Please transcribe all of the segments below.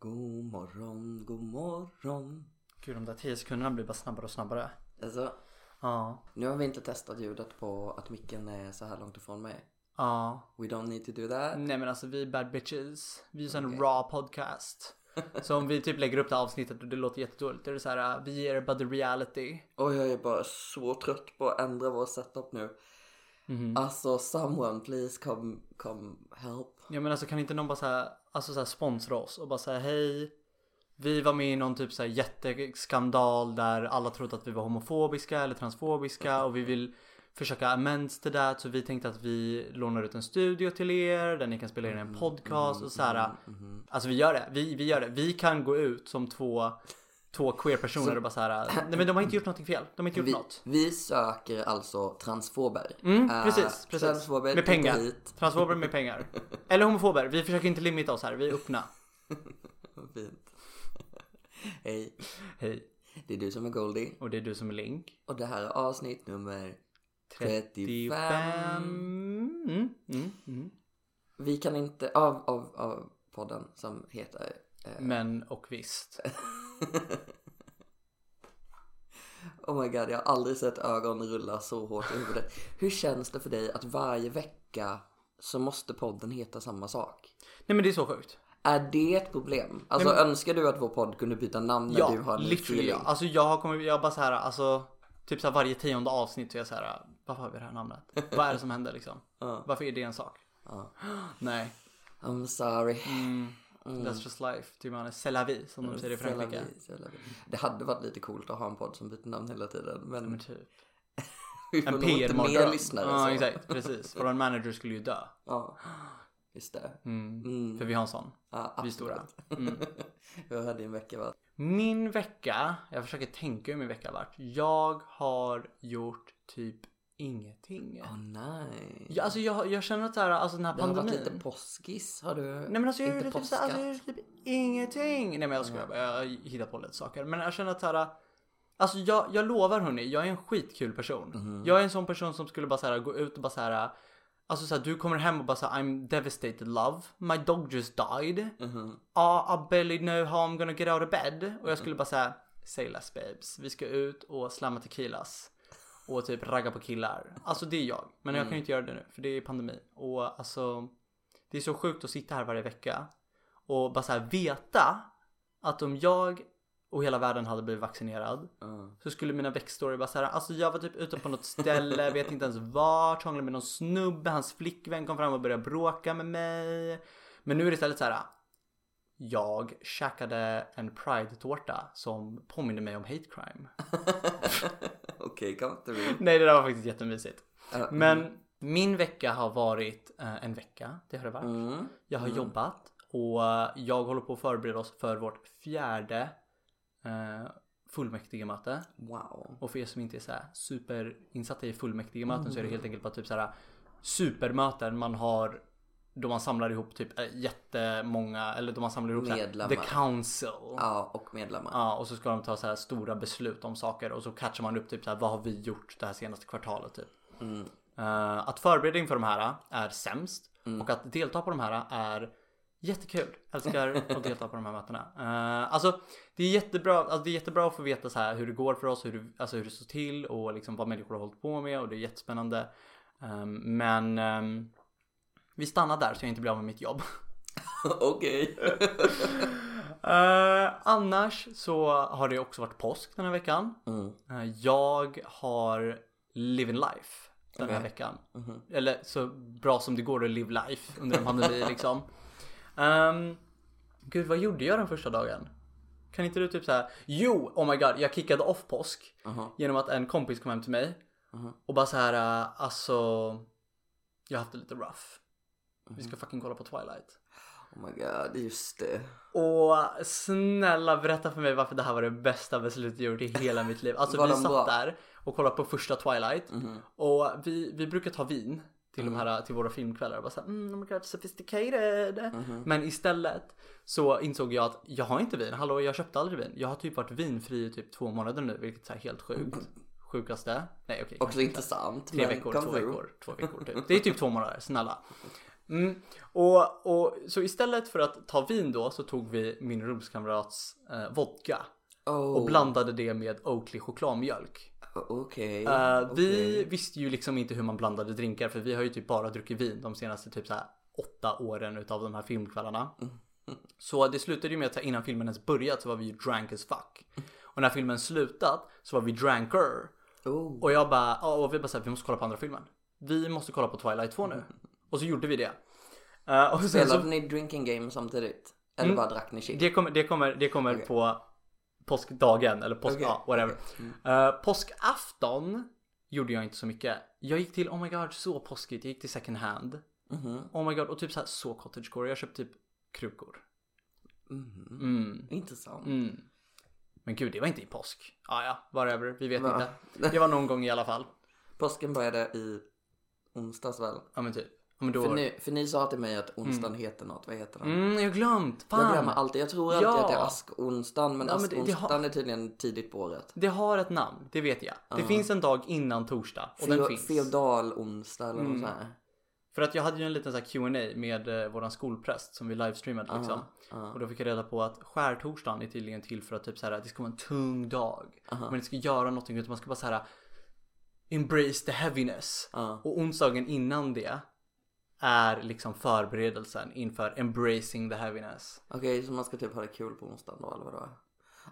God morgon, god morgon. Gud de där 10 sekunderna blir bara snabbare och snabbare. Alltså, Ja. nu har vi inte testat ljudet på att micken är så här långt ifrån mig. Ja. We don't need to do that. Nej men alltså vi är bad bitches. Vi är sån Okej. raw podcast. Så om vi typ lägger upp det här avsnittet och det låter jättedåligt. Då är det så här, uh, vi ger er bara the reality. Och jag är bara så trött på att ändra vår setup nu. Mhm. Alltså, someone please come, come help. Ja men alltså kan inte någon bara säga, alltså så här sponsra oss och bara säga hej. Vi var med i någon typ så här jätteskandal där alla trodde att vi var homofobiska eller transfobiska och vi vill försöka amends till det så vi tänkte att vi lånar ut en studio till er där ni kan spela in en podcast och så här. Mhm. Alltså vi gör det, vi, vi gör det. Vi kan gå ut som två, två queer personer och bara så här. Nej men de har inte gjort någonting fel. De har inte gjort Vi, något. vi söker alltså transfober. Mm, Eh, precis, precis. Transfober, Med pengar. hit. Transfober med pengar. Eller homofober. Vi försöker inte limita oss här. Vi är öppna. Fint. Hej, Hej. det är du som är Goldie. Och det är du som är Link. Och det här är avsnitt nummer 35. 35. Mm, mm, mm. Vi kan inte, av, av, av podden som heter eh, Men och visst. Oh my god, jag har aldrig sett ögon rulla så hårt i huvudet. Hur känns det för dig att varje vecka så måste podden heta samma sak? Nej men det är så sjukt. Är det ett problem? Alltså Nej, önskar du att vår podd kunde byta namn när Ja, du har en literally. feeling? Ja. Alltså jag har kommit, jag bara så här, alltså. Typ så här varje tionde avsnitt så är jag så här. Varför har vi det här namnet? Vad är det som händer liksom? Ja. Varför är det en sak? Ja. Nej. I'm sorry. Mm. That's just life. Typ man är c'est la vie som de säger i Frankrike. Det hade varit lite coolt att ha en podd som byter namn hela tiden. Men, Men typ. vi får En nog inte mer lyssnare. Ja så. exakt, precis. Vår manager skulle ju dö. Ja, just det. Mm. Mm. För vi har en sån. Ja, Vi är stora. Mm. Hur har din vecka varit? Min vecka, jag försöker tänka hur min vecka har varit. Jag har gjort typ ingenting. Åh nej. Ja, alltså jag, jag känner att så här, alltså den här Det har pandemin. varit lite påskis. Har du Nej men alltså jag gjorde typ, så alltså, jag gjorde typ ingenting. Nej men jag skojar bara, jag hittar på lite saker. Men jag känner att så här, Alltså jag, jag lovar hörni, jag är en skitkul person. Mhm. Jag är en sån person som skulle bara så här, gå ut och bara så här. Alltså så här, du kommer hem och bara så här, I'm devastated love. My dog just died. Mhm. Ah, I barely know how I'm gonna get out of bed. Och jag skulle bara säga Say less babes. Vi ska ut och slamma tequilas. Och typ ragga på killar. Alltså det är jag. Men jag kan ju inte göra det nu för det är pandemi. Och alltså Det är så sjukt att sitta här varje vecka. Och bara så här veta att om jag och hela världen hade blivit vaccinerad Ja. så skulle mina växtstory bara såhär, alltså jag var typ ute på något ställe, vet inte ens vart, hånglade med någon snubbe, hans flickvän kom fram och började bråka med mig. Men nu är det istället så här. Jag käkade en pride-tårta som påminner mig om hate crime. Okej, kom inte vi. Nej det där var faktiskt jättemysigt. Ja, Men min vecka har varit eh, en vecka, det har det varit. Mm. Jag har jobbat och jag håller på att förbereda oss för vårt fjärde eh, fullmäktigemöte. Wow. Och för er som inte är så här superinsatta i fullmäktigemöten så är det helt enkelt bara typ så här supermöten man har då man samlar ihop typ eh, jättemånga eller då man samlar ihop så här, Medlemmar. the council. Ja, och medlemmar. Ja, och så ska de ta så här stora beslut om saker och så catchar man upp typ så här vad har vi gjort det här senaste kvartalet typ. Mm. Eh, att förbereda inför de här är sämst och att delta på de här är jättekul. Älskar att delta på de här mötena. Uh, alltså det är jättebra, alltså, det är jättebra att få veta så här hur det går för oss, hur det, alltså, hur det står till och liksom vad människor har hållit på med och det är jättespännande. Ehm, men ehm, vi stannar där så jag inte blir av med mitt jobb. Okej. Eh, annars så har det också varit påsk den här veckan. Mm. Eh, jag har living life den här Okej. veckan. Mhm. Eller så bra som det går att live life under en pandemi liksom. Um, gud vad gjorde jag den första dagen? Kan inte du typ så här? Jo, oh my god, jag kickade off påsk Aha. genom att en kompis kom hem till mig Mhm. och bara så här, uh, alltså jag har haft det lite rough. Vi ska fucking kolla på Twilight. Oh my god, just det. Och snälla berätta för mig varför det här var det bästa beslutet jag gjort i hela mitt liv. Alltså vi satt bra? där och kollade på första Twilight Mhm. och vi, vi brukar ta vin till de här till våra filmkvällar och bara såhär mm, oh my god sophisticated. Mhm. Men istället så insåg jag att jag har inte vin. Hallå jag köpte aldrig vin. Jag har typ varit vinfri i typ två månader nu vilket är helt sjukt. Sjukaste. Nej okej. Också intressant. Tre veckor, två veckor, två veckor typ. Det är typ två månader, snälla. Mm. Och, och så istället för att ta vin då så tog vi min rumskamrats eh, vodka Oh, och blandade det med Oatly chokladmjölk. Okej. Eh, Vi okej. visste ju liksom inte hur man blandade drinkar för vi har ju typ bara druckit vin de senaste typ så här åtta åren utav de här filmkvällarna. Så det slutade ju med att innan filmen ens börjat så var vi ju drank as fuck. Och när filmen slutat så var vi dranker. Oh. Och jag bara, och vi bara såhär, vi måste kolla på andra filmen. Vi måste kolla på Twilight 2 nu. Och så gjorde vi det. Eh, och sen Spelade så, ni drinking game samtidigt? Eller Mm. bara drack ni shit? det kommer, det kommer, det kommer Okej. på påskdagen eller påsk, Okej, ja, whatever. okej. Eh, påskafton gjorde jag inte så mycket. Jag gick till, oh my god, så påskigt. Jag gick till second hand. Mhm. Oh my god, och typ så här så cottagecore. Jag köpte typ krukor. Mhm. Mm. Intressant. Mm. Men gud, det var inte i påsk. Ah, ja, whatever. Vi vet Va? inte. Det var någon gång i alla fall. Påsken började i onsdags väl? Ja men typ. Men då... För ni, för ni sa till mig att onsdagen heter något, vad heter den? Mm, jag har glömt. Fan. Jag glömmer alltid, jag tror alltid Ja. att det är askonsdagen men Ja, men det- det askonsdagen är tydligen tidigt på året. Det har ett namn, det vet jag. Det finns en dag innan torsdag. Och den Feo- finns. Feodal-onsdag eller något Mm. sånt här. För att jag hade ju en liten så Q&A med eh, våran skolpräst som vi livestreamade liksom. ja. Och då fick jag reda på att skärtorsdagen är tydligen till för att typ så här, det ska vara en tung dag. Man inte ska göra någonting utan man ska bara så här embrace the heaviness. Och onsdagen innan det är liksom förberedelsen inför embracing the heaviness. Okej, så man ska typ ha det kul på onsdagen då eller vadå?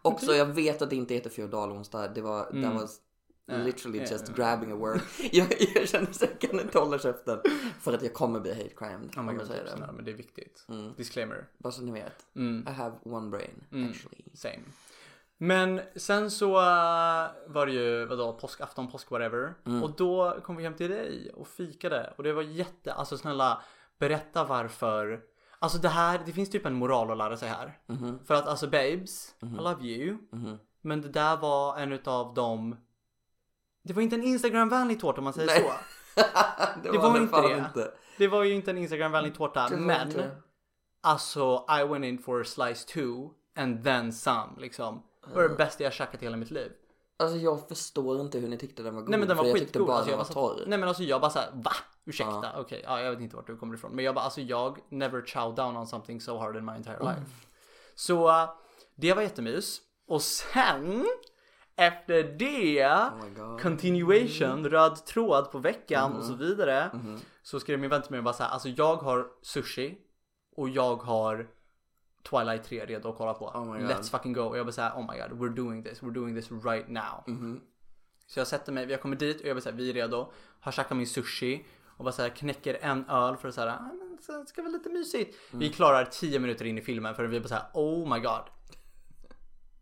Också, jag vet att det inte heter feodalonsdag. Det var, that was literally Mm. ja, just ja. grabbing a word. jag, jag känner så jag kan inte hålla käften. För att jag kommer bli hate crimed. Oh my god, säger det. men det är viktigt. Mm. Disclaimer. Bara så ni vet. Mm. I have one brain actually. Same. Men sen så uh, var det ju vadå påskafton, påsk whatever. Mm. Och då kom vi hem till dig och fikade. Och det var jätte, alltså snälla berätta varför. Alltså det här, det finns typ en moral att lära sig här. Mhm. För att alltså babes, I love you. Mhm. Men det där var en utav de Det var inte en Instagram-vänlig tårta om man säger Nej. så. det, var det inte det. inte. Det var ju inte en Instagram-vänlig tårta. Det var Men inte. alltså I went in for a slice two and then some liksom. Det var det bästa jag käkat i hela mitt liv. Alltså jag förstår inte hur ni tyckte den var god. Nej men den var för jag skitgod. bara Alltså, jag var så, torr. nej men alltså jag bara såhär va? Ursäkta? Okej, ja, jag vet inte vart du kommer ifrån. Men jag bara alltså jag never chow down on something so hard in my entire Mm. life. Så uh, det var jättemys. Och sen efter det Oh continuation, röd tråd på veckan och så Mm. vidare. Mhm. Så skrev min vän till mig och bara såhär, alltså jag har sushi och jag har Twilight 3 redo att kolla på. Oh. Let's fucking go. Och jag bara såhär, oh my god, we're doing this, we're doing this right now. Mhm. Så jag sätter mig, jag kommer dit och jag bara såhär, vi är redo. Har käkat min sushi och bara såhär knäcker en öl för att såhär, ah, men så ska vara lite mysigt. Mm. Vi klarar 10 minuter in i filmen för vi bara såhär, oh my god.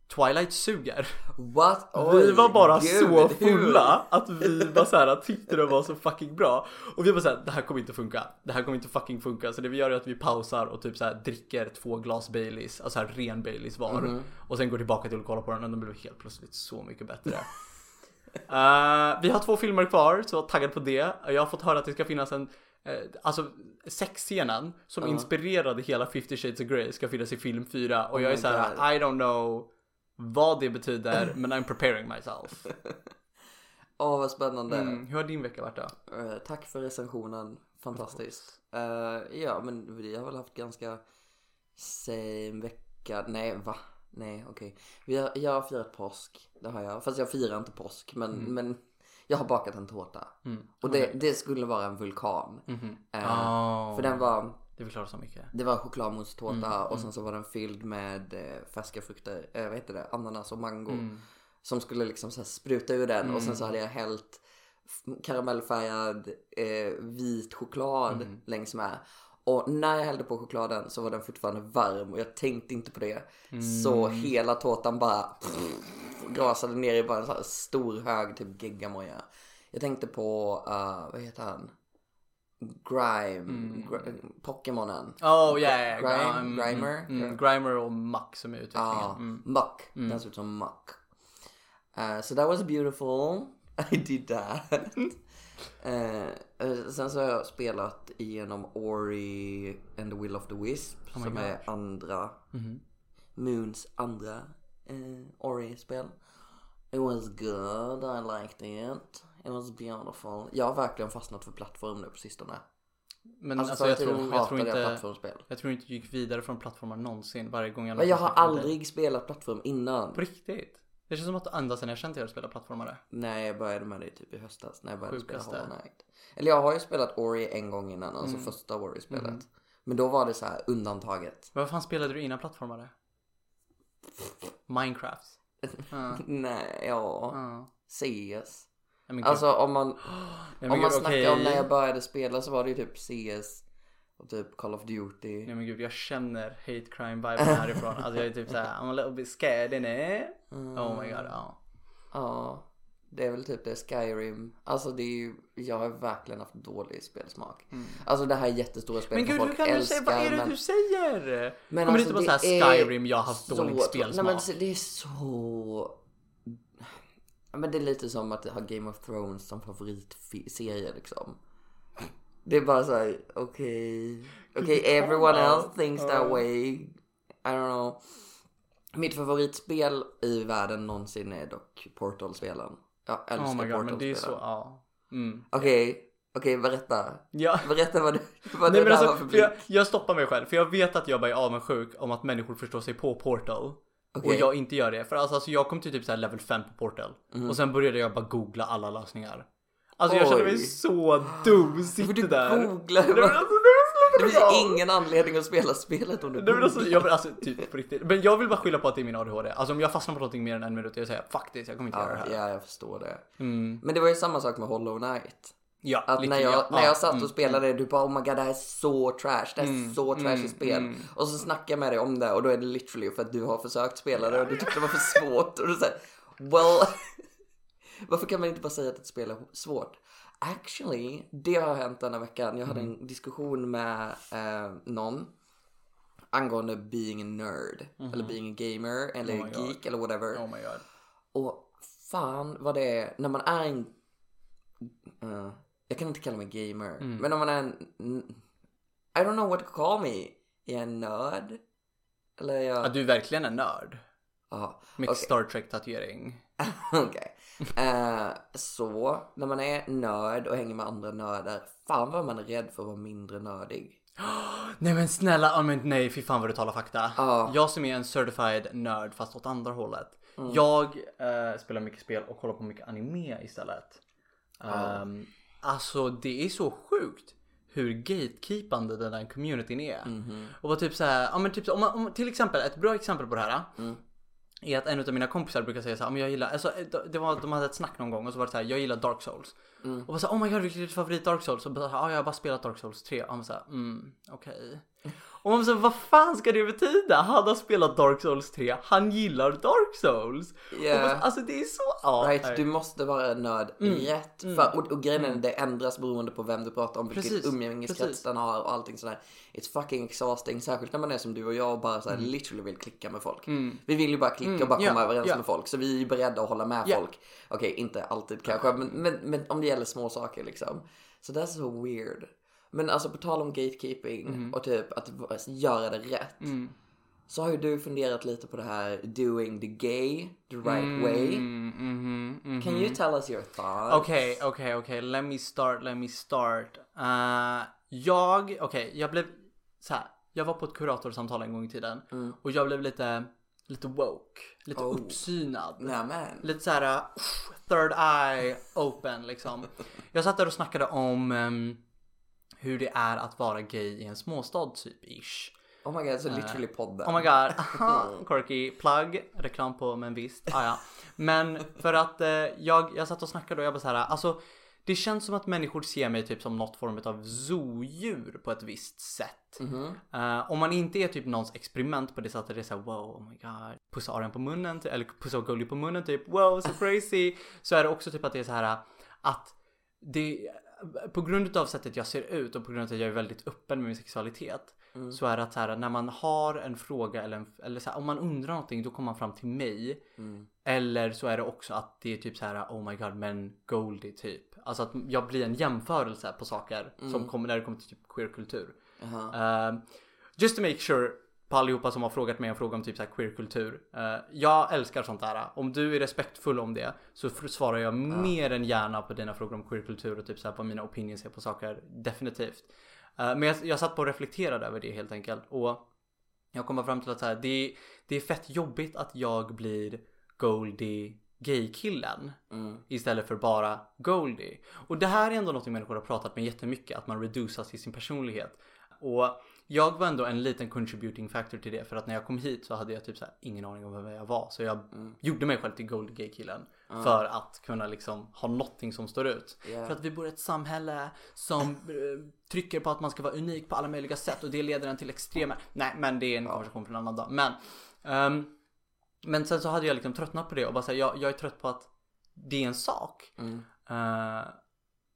Twilight suger. What? vi Oj, var bara gud, så hur? fulla att vi bara såhär tyckte det var så fucking bra. Och vi bara såhär, det här kommer inte funka. Det här kommer inte fucking funka. Så det vi gör är att vi pausar och typ såhär dricker två glas Baileys, alltså här ren Baileys var. Mhm. Och sen går tillbaka till att kolla på den och den blev helt plötsligt så mycket bättre. Eh, vi har två filmer kvar, så taggad på det. Jag har fått höra att det ska finnas en eh, Alltså sexscenen som inspirerade hela 50 shades of Grey ska finnas i film 4 och jag är såhär God. I don't know vad det betyder men I'm preparing myself. Åh vad spännande. Mm, hur har din vecka varit då? Eh, tack för recensionen. Fantastiskt. Eh, ja men vi har väl haft ganska same vecka. Nej va? Nej okej. Vi har, jag har firat påsk. Det har jag. Fast jag firar inte påsk. Men, men jag har bakat en tårta. Mm. Och det, det skulle vara en vulkan. Mhm. Eh, Oh, För den var, Det förklarar så mycket. det var chokladmousse-tårta Mm, och sen så var den fylld med eh, färska frukter. Eh, vad heter det? Ananas och mango. Mm. Som skulle liksom så spruta ur den och sen så hade jag hällt karamellfärgad eh, vit choklad Mm. längs med. Och när jag hällde på chokladen så var den fortfarande varm och jag tänkte inte på det. Mm. Så hela tårtan bara pff, gasade ner i bara en så här stor hög typ geggamoja. Jag tänkte på, uh, vad heter han? Grime, Gr- Pokémonen. Oh yeah, yeah. Grime- mm, Grimer? Mm, mm. Grimer och Mack som är utvecklingen. Ja, Mm. muck. Den ser ut som muck. Uh, so that was beautiful. I did that. Eh, eh, sen så har jag spelat igenom Ori and the Will of the Wisp Oh som är andra Mhm. Moons andra eh, Ori-spel. It was good, I liked it. It was beautiful. Jag har verkligen fastnat för plattform nu på sistone. Men Alltså, alltså, jag, tror, jag, tror jag inte, plattformsspel. jag tror inte du gick vidare från plattformar någonsin varje gång jag Men jag har aldrig spelat plattform innan. På riktigt? Det känns som att ända sedan jag känt dig har du spelat plattformare. Nej, jag började med det typ i höstas när jag började Sjukaste. spela Hollow Knight. Eller jag har ju spelat Ori en gång innan, alltså Mm. första Ori-spelet. Men då var det så här undantaget. Men vad fan spelade du innan plattformare? Minecraft? Ja. Nej, ja. ja. CS. Nej. Alltså om man, Nej, om man gud, snackar om okej. när jag började spela så var det ju typ CS och typ Call of Duty. Nej men gud jag känner hate crime viben härifrån. Alltså jag är typ såhär I'm a little bit scared in it. Mm. Oh my god ja. Ja, det är väl typ det. Skyrim. Alltså det är ju, jag har verkligen haft dålig spelsmak. Alltså det här är jättestora spel Mm. Men gud folk hur kan du älskar. säga, vad är det men... du säger? Men Kommer alltså, det inte bara såhär är Skyrim jag har haft dålig så- spelsmak? Nej men det är så... Ja, Men det är lite som att ha Game of Thrones som favoritserie liksom. Det är bara såhär, okej, okej everyone else thinks that way. I don't know. Mitt favoritspel i världen någonsin är dock Portal-spelen. Jag älskar oh god men det är Portal-spelen. så, ja. Mm. Okej, okej berätta. Ja. Berätta vad, du, vad Nej det där var alltså, för för jag, jag stoppar mig själv för jag vet att jag bara är avundsjuk om att människor förstår sig på Portal. Och Okej. jag inte gör det. För alltså, alltså jag kom till typ så level 5 på Portal. Mhm. Och sen började jag bara googla alla lösningar. Alltså jag kände mig Oj. så dum, sitter du där. men bara. alltså, det Det finns ingen anledning att spela spelet om du alltså, googlar. jag vill alltså typ på riktigt. Men jag vill bara skylla på att det är min ADHD. Alltså om jag fastnar på någonting mer än en minut, jag säger this, jag kommer inte göra det Ja, här. ja, jag förstår det. Mm. Men det var ju samma sak med Hollow Knight. Ja, Att lite, när jag, ja, när ja, jag satt mm, och spelade, du bara oh my god det här är så trash, det här är Mm, så trashigt mm, spel. mm. Och så snackar jag med dig om det och då är det literally för att du har försökt spela det och du tyckte det var för svårt. Och du säger well, varför kan man inte bara säga att ett spel är svårt? Actually, det har hänt denna veckan. Jag hade Mm. en diskussion med eh, någon angående being a nerd. Eller being a gamer, eller Mm-hmm. Oh God. geek, eller whatever. Oh my god. Och fan vad det är när man är en... eh, jag kan inte kalla mig gamer. Mm. Men om man är en... I don't know what to call me. Är jag en nörd? Eller är jag... Ja, du är verkligen en nörd. Ja, Med okej. Star Trek tatuering. okej. Eh, så, när man är nörd och hänger med andra nördar. Fan vad man är rädd för att vara mindre nördig. Nej men snälla, oh, men nej fy fan vad du talar fakta. Ja. Jag som är en certified nörd fast åt andra hållet. Mm. Jag eh, spelar mycket spel och kollar på mycket anime istället. Um, alltså det är så sjukt hur gatekeepande den här communityn är. Mhm. Och vad typ så här, ja men typ om, man- om, till exempel ett bra exempel på det här. Mm. Är att en av mina kompisar brukar säga så här, "Ja, men jag gillar, alltså, det var, de hade ett snack någon gång och så var det så här, jag gillar Dark Souls. Mm. Och bara så här, oh my god vilket är ditt favorit Dark Souls? Och bara, ja jag har bara spelat Dark Souls 3. Och han så här, mm okej. Och man här, vad fan ska det betyda? Han har spelat Dark Souls 3, han gillar Dark Souls. Och Yeah. bara, alltså det är så, ja. Right, nej. du måste vara nörd Mm, rätt. mm, För, och, och grejen är det ändras beroende på vem du pratar om, Precis, umgängeskrets den har och allting sådär. It's fucking exhausting, särskilt när man är som du och jag och bara såhär Mm. literally vill klicka med folk. Mm. Vi vill ju bara klicka Mm, och bara komma ja, överens ja. med folk. Så vi är ju beredda att hålla med Ja. folk. Okej, inte alltid kanske, men, men, men om det gäller små saker liksom. Så that's so weird. Men alltså på tal om gatekeeping och typ att v- göra det rätt. Mm. Så har ju du funderat lite på det här doing the gay the right way. Mm, mhm, mhm. Can you tell us your thoughts? Okej, okej, okej. Let me start, let me start. Uh, jag, okej, jag blev så här. Jag var på ett kuratorsamtal en gång i tiden Mm. och jag blev lite, lite woke, lite Oh. uppsynad. Nämen. Lite så här, uh, third eye open liksom. Jag satt där och snackade om ehm, hur det är att vara gay i en småstad typ ish. Oh my god, så literally podden. Oh my god, quirky plug, reklam på men visst, ah, ja. Men för att eh, jag, jag satt och snackade och jag bara så här, alltså det känns som att människor ser mig typ som något form av zoodjur på ett visst sätt. Mhm. Eh, om man inte är typ någons experiment på det sättet, det är såhär wow, oh my god, pussa Arian på munnen, eller pussa Gully på munnen typ, wow, so crazy. så är det också typ att det är så här att det, på grund av sättet jag ser ut och på grund av att jag är väldigt öppen med min sexualitet Mm. så är det att så här, när man har en fråga eller, en, eller så här, om man undrar någonting då kommer man fram till mig. Mm. Eller så är det också att det är typ så här oh my god men Goldie typ. Alltså att jag blir en jämförelse på saker som Mm. kommer när det kommer till typ queerkultur. Jaha. Uh, just to make sure på allihopa som har frågat mig en fråga om typ så här queerkultur. Uh, jag älskar sånt där. Om du är respektfull om det så svarar jag mer än gärna på dina frågor om queerkultur och typ så här vad mina opinions är på saker. Definitivt. Eh, men jag, jag satt på och reflekterade över det helt enkelt. Och jag kommer fram till att så här, det, det är fett jobbigt att jag blir Goldie gay-killen Mm. istället för bara Goldie. Och det här är ändå något människor har pratat med jättemycket, att man reduceras till sin personlighet. Och jag var ändå en liten contributing factor till det för att när jag kom hit så hade jag typ så här ingen aning om vem jag var. Så jag gjorde mig själv till Goldie gay-killen för att kunna liksom ha någonting som står ut. Ja. För att vi bor i ett samhälle som eh, trycker på att man ska vara unik på alla möjliga sätt och det leder en till extremer. Nej, men det är en konversation för en annan dag. Men, ehm, men sen så hade jag liksom tröttnat på det och bara säga jag, jag är trött på att det är en sak. Mm. Eh,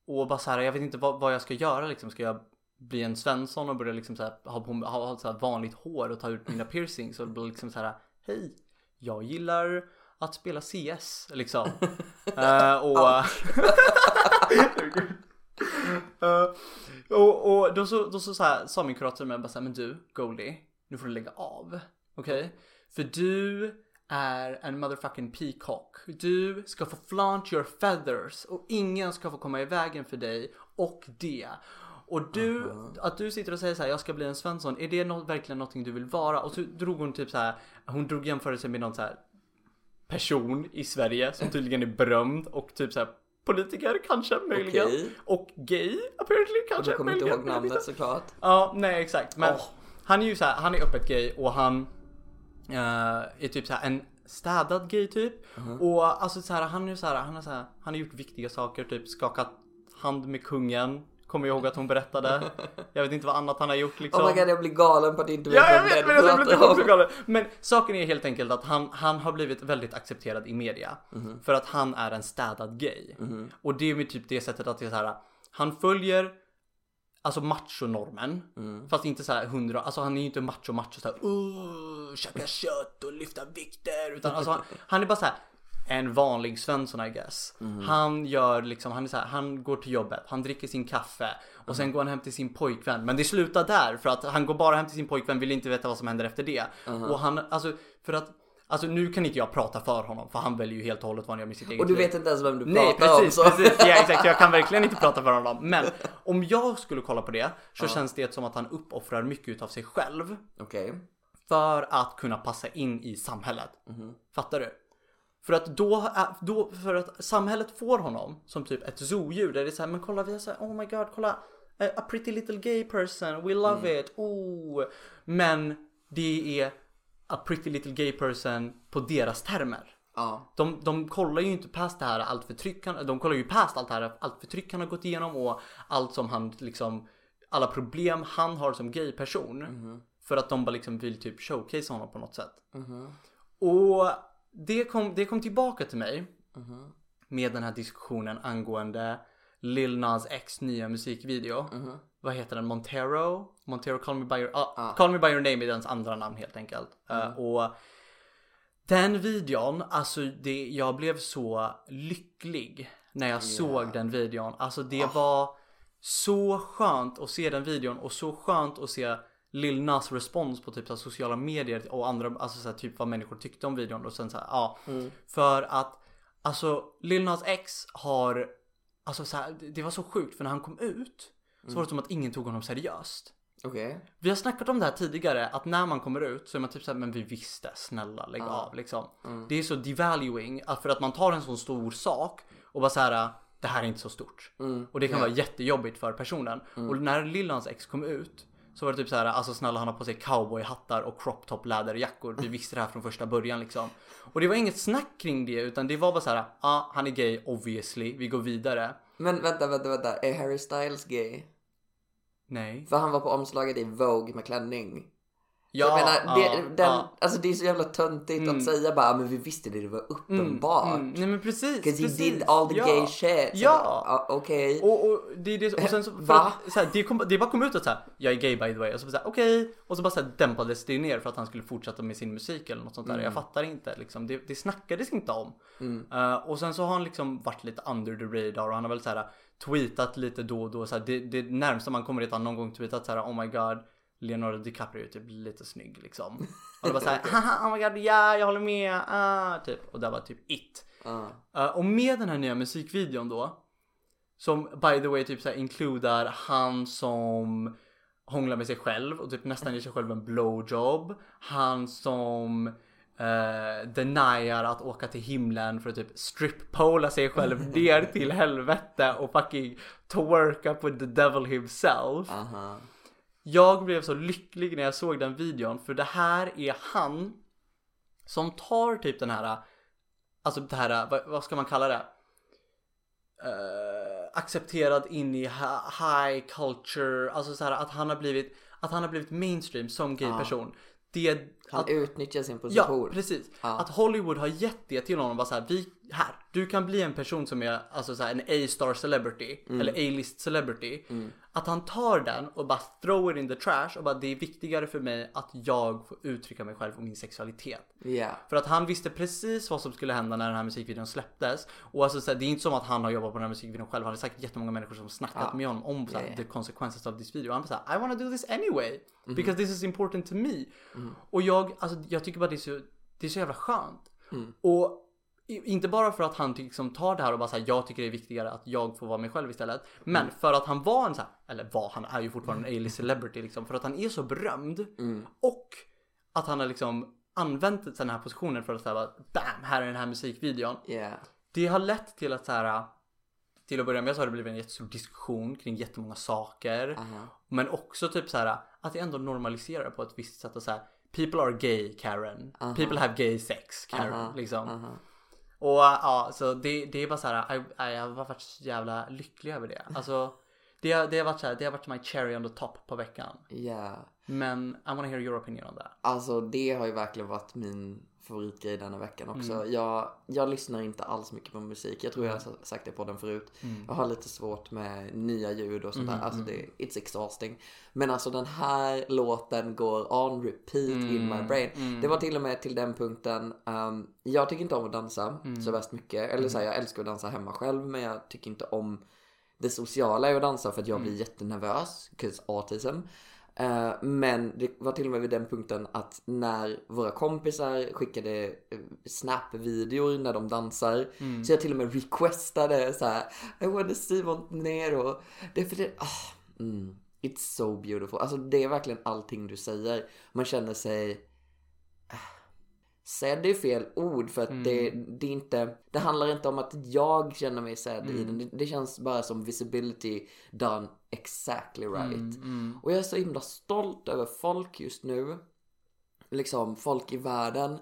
och bara så här, jag vet inte vad, vad jag ska göra liksom. Ska jag bli en Svensson och börja liksom så här, ha, på, ha, så vanligt hår och ta ut mina piercings och bli liksom så här, hej, jag gillar att spela CS liksom. Eh, och, Eh, och, och då så, då så, så här, sa min kurator till mig bara så här, men du Goldie, nu får du lägga av. Okej? För du är en motherfucking peacock. Du ska få flaunt your feathers och ingen ska få komma i vägen för dig och det. Och du, att du sitter och säger så här, jag ska bli en Svensson, är det nå- verkligen någonting du vill vara? Och så drog hon typ så här, hon drog jämförelse med någon så här person i Sverige som tydligen är berömd och typ så här politiker kanske möjligen. Okej. Och gay apparently Och kanske du kommer inte möjligen. ihåg jag vet namnet såklart. Ja, nej exakt. Men Åh. han är ju så här, han är öppet gay och han eh, är typ så här en städad gay typ. Mhm. Och alltså så här, han är ju så här, han har så här, han har gjort viktiga saker, typ skakat hand med kungen. Kommer jag ihåg att hon berättade. Jag vet inte vad annat han har gjort liksom. Oh my god, jag blir galen på att inte Ja, jag vet, men jag blir också galen. Men saken är helt enkelt att han, han har blivit väldigt accepterad i media. Mhm. För att han är en städad gay. Och det är med typ det sättet att det är så här. Han följer Alltså machonormen. Mm. Fast inte så här hundra, alltså han är ju inte macho macho såhär uh, käka kött och lyfta vikter. Utan alltså han, han är bara så här en vanlig Svensson I guess. Han gör liksom, han är så här, han går till jobbet, han dricker sin kaffe och sen går han hem till sin pojkvän. Men det slutar där för att han går bara hem till sin pojkvän, vill inte veta vad som händer efter det. Och han, alltså för att Alltså nu kan inte jag prata för honom för han väljer ju helt och hållet vad han gör med sitt eget Och du vet inte ens vem du Nej pratar precis, om så. precis. Ja exakt, jag kan verkligen inte prata för honom. Men om jag skulle kolla på det så känns det som att han uppoffrar mycket av sig själv Okej. för att kunna passa in i samhället. Mhm. Fattar du? För att då, är- då, för att samhället får honom som typ ett zoodjur där det är såhär, men kolla vi har såhär, oh my god, kolla, a pretty little gay person, we love Mm. it, oh. Men det är a pretty little gay person på deras termer. Ja. De, de kollar ju inte past det här allt förtryck han, de kollar ju past allt det här allt förtryck han har gått igenom och allt som han liksom alla problem han har som gay person för att de bara liksom vill typ showcase honom på något sätt. Och det kom, det kom tillbaka till mig med den här diskussionen angående Lil Nas X nya musikvideo. Vad heter den? Montero? Montero Call Me By Your, ah, Call Me By Your Name är dens andra namn helt enkelt. Eh, och den videon, alltså det, jag blev så lycklig när jag såg den videon. Alltså det var så skönt att se den videon och så skönt att se Lil Nas respons på typ så här sociala medier och andra, alltså så här, typ vad människor tyckte om videon och sen så här, ja. För att alltså Lil Nas X har, alltså så här, det- var så sjukt för när han kom ut så var det som att ingen tog honom seriöst. Okej. Vi har snackat om det här tidigare att när man kommer ut så är man typ såhär men vi visste snälla lägg av liksom. Det är så devaluing att för att man tar en sån stor sak och bara såhär det här är inte så stort. Och det kan Ja. vara jättejobbigt för personen. Och när Lillans ex kom ut så var det typ så här, alltså snälla han har på sig cowboyhattar och crop top läderjackor. Vi visste det här från första början liksom. Och det var inget snack kring det utan det var bara så här, ja ah, han är gay obviously, vi går vidare. Men vänta, vänta, vänta. Är Harry Styles gay? Nej. För han var på omslaget i Vogue med klänning. Ja, jag menar, det, ja, den, ja. alltså det är så jävla töntigt Mm. att säga bara, men vi visste det, det var uppenbart. Mm, nej men precis. Because he precis. did all the ja. gay shit. Ja. ja, Okej. Och, och det det och sen så, Va? att, så här, det, kom, det bara kom ut att så här, jag är gay by the way och så bara okej och så bara så här, dämpades det ner för att han skulle fortsätta med sin musik eller något sånt där. Mm. Jag fattar inte liksom. Det, det snackades inte om. Eh, och sen så har han liksom varit lite under the radar och han har väl så här tweetat lite då och då så här, det, det närmsta man kommer är att han någon gång tweetat så här oh my god Leonardo DiCaprio typ lite snygg liksom. Och det var så här, haha oh my god ja jag håller med, ah, typ. Och det var typ it. Ja. Uh, och med den här nya musikvideon då Som by the way typ såhär inkludar han som hånglar med sig själv och typ nästan ger sig själv en blowjob. Han som eh, deniar att åka till himlen för att typ strippola sig själv ner till helvete och fucking twerk up with the devil himself. Aha. Jag blev så lycklig när jag såg den videon för det här är han som tar typ den här, alltså det här, vad, vad ska man kalla det? Eh, accepterad in i high culture, alltså så här att han har blivit, att han har blivit mainstream som gay person. Det, Han att, utnyttjar sin Ja, position. precis. Ja. Att Hollywood har gett det till honom. Bara så här, vi, här, du kan bli en person som är alltså så här, en A-star celebrity. Mm. Eller A-list celebrity. Att han tar den och bara throw it in the trash och bara det är viktigare för mig att jag får uttrycka mig själv och min sexualitet. Ja. För att han visste precis vad som skulle hända när den här musikvideon släpptes. Och alltså så här, det är inte som att han har jobbat på den här musikvideon själv. Han har säkert jättemånga människor som snackat Ja. med honom om så här, ja. the consequences of this video. Och han bara såhär, I wanna do this anyway. Mhm. Because this is important to me. Och jag, alltså jag tycker bara det är så, det är så jävla skönt. Mm. Och inte bara för att han liksom tar det här och bara säger jag tycker det är viktigare att jag får vara mig själv istället. Men Mm. för att han var en så här, eller var, han är ju fortfarande en A-list celebrity liksom. För att han är så berömd. Mm. Och att han har liksom använt den här positionen för att säga bam, här är den här musikvideon. Ja. Det har lett till att så här till att börja med så har det blivit en jättestor diskussion kring jättemånga saker. Aha. Men också typ så här att det ändå normaliserar på ett visst sätt och så här People are gay Karen. Aha. People have gay sex Karen. Aha. Liksom. Och ja, så det, det är bara så här. Jag, jag har varit så jävla lycklig över det. Alltså det, har- det har varit så här, det har varit my cherry on the top på veckan. Ja. Men I wanna hear your opinion on that. Alltså det har ju verkligen varit min favoritgrej denna veckan också. Mm. Jag, jag lyssnar inte alls mycket på musik. Jag tror jag har sagt det på den förut. Mm. Jag har lite svårt med nya ljud och sånt där. Mm, Alltså det, it's exhausting. Men alltså den här låten går on repeat in my brain. mm. Det var till och med till den punkten. ehm, jag tycker inte om att dansa Mm. så värst mycket. Eller så här, jag älskar att dansa hemma själv men jag tycker inte om det sociala i att dansa för att jag blir Mm. jättenervös. 'Cause autism. Eh, men det var till och med vid den punkten att när våra kompisar skickade eh, snap-videor när de dansar. Mm. Så jag till och med requestade så här. I wanna see Montenegro. Det är för det, ah, mm, it's so beautiful. Alltså det är verkligen allting du säger. Man känner sig Sedd är fel ord för att Mm. det, det är inte Det handlar inte om att jag känner mig sedd Mm. i den. Det, det känns bara som visibility done exactly right. Mm, Och jag är så himla stolt över folk just nu. Liksom folk i världen.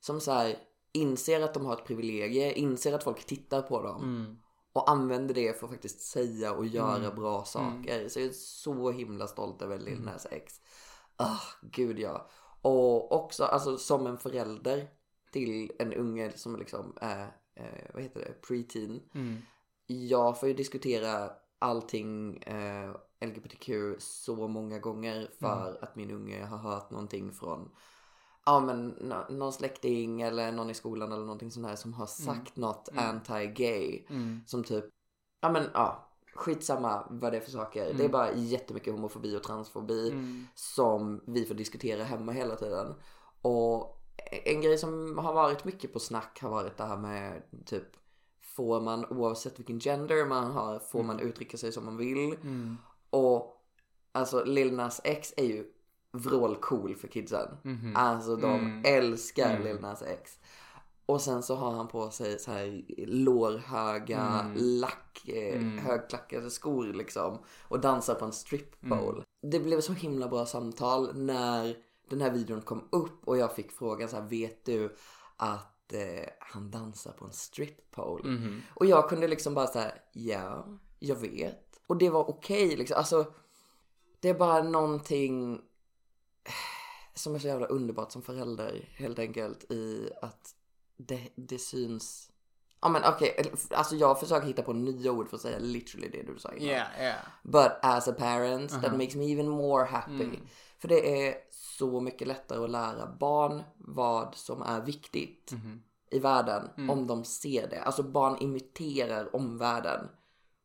Som så här inser att de har ett privilegie, inser att folk tittar på dem. mm, Och använder det för att faktiskt säga och göra Mm. bra saker. Så jag är så himla stolt över Lil Nas X. Ah, gud ja. Och också alltså som en förälder till en unge som liksom är, eh, vad heter det, preteen. mm, Jag får ju diskutera allting eh, LGBTQ så många gånger för att min unge har hört någonting från Ja men nå- någon släkting eller någon i skolan eller någonting sånt här som har sagt något anti-gay. mm, Som typ, ja men ja, skitsamma vad det är för saker. Det är bara jättemycket homofobi och transfobi mm, som vi får diskutera hemma hela tiden. Och en grej som har varit mycket på snack har varit det här med typ Får man oavsett vilken gender man har, får man uttrycka sig som man vill? mm, Och alltså Lil Nas X är ju vrålcool för kidsen. mhm. Alltså de Mm. älskar Mm. Lil Nas X. Och sen så har han på sig så här lårhöga, Mm. lack, eh, Mm. högklackade skor liksom. Och dansar på en strip pole. Mm. Det blev så himla bra samtal när den här videon kom upp och jag fick frågan så här, vet du att eh, han dansar på en strip pole? Mhm. Och jag kunde liksom bara säga ja, jag vet. Och det var okej liksom. Alltså, det är bara någonting som är så jävla underbart som förälder helt enkelt i att det, det syns. Ja men okej, alltså jag försöker hitta på nya ord för att säga literally det du sa innan. Yeah, yeah. But as a parent, that Uh-huh. makes me even more happy. Mm. För det är så mycket lättare att lära barn vad som är viktigt Mhm. i världen Mm. om de ser det. Alltså barn imiterar omvärlden.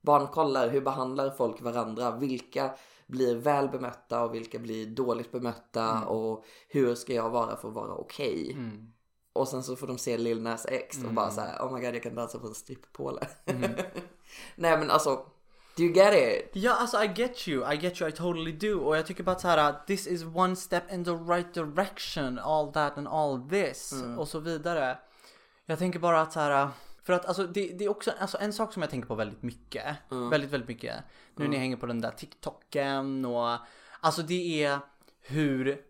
Barn kollar hur behandlar folk varandra. Vilka blir väl bemötta och vilka blir dåligt bemötta och hur ska jag vara för att vara okej. Mm. Och sen så får de se Lil Nas X och Mm. bara så här, oh my god jag kan dansa på en strippåle. Mhm. Nej men alltså, Do you get it? Ja, alltså I get you, I get you, I totally do. Och jag tycker bara att så här, this is one step in the right direction, all that and all this och så vidare. Jag tänker bara att så här, för att alltså det, det är också alltså, en sak som jag tänker på väldigt mycket, väldigt, väldigt mycket. Nu när jag hänger på den där TikToken och alltså det är hur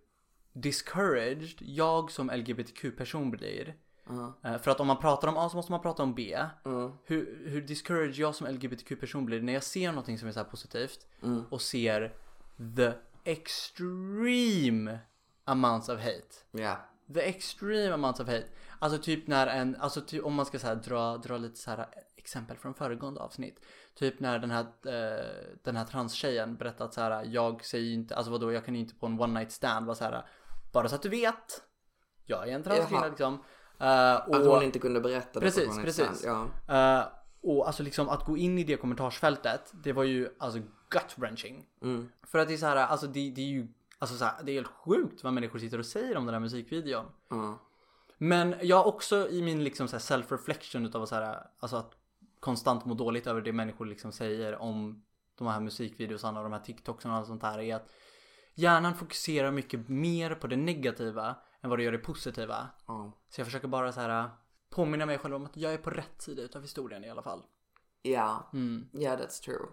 discouraged jag som LGBTQ-person blir. Eh, För att om man pratar om A så måste man prata om B. Hur, hur discouraged jag som LGBTQ-person blir när jag ser någonting som är så här positivt och ser the extreme amounts of hate. Ja. The extreme amounts of hate. Alltså typ när en, alltså typ om man ska så dra, dra lite så här exempel från föregående avsnitt. Typ när den här, eh, den här transtjejen berättat så här, jag säger ju inte, alltså vadå, jag kan ju inte på en one night stand vara så här, bara så att du vet. Jag är en transkvinna liksom. Eh, och, Att hon inte kunde berätta det Precis, precis. Ja. Eh, och alltså liksom att gå in i det kommentarsfältet, det var ju alltså gut wrenching. Mm. För att det är så här, alltså det, det är ju, alltså så här, det är helt sjukt vad människor sitter och säger om den här musikvideon. Ja. Men jag också i min liksom så här self-reflection utav så här, alltså att konstant må dåligt över det människor liksom säger om de här musikvideosarna och de här TikToksen och allt sånt här är att hjärnan fokuserar mycket mer på det negativa än vad det gör det positiva. Ja. Så jag försöker bara så här påminna mig själv om att jag är på rätt sida utav historien i alla fall. Ja, Mm. yeah that's true.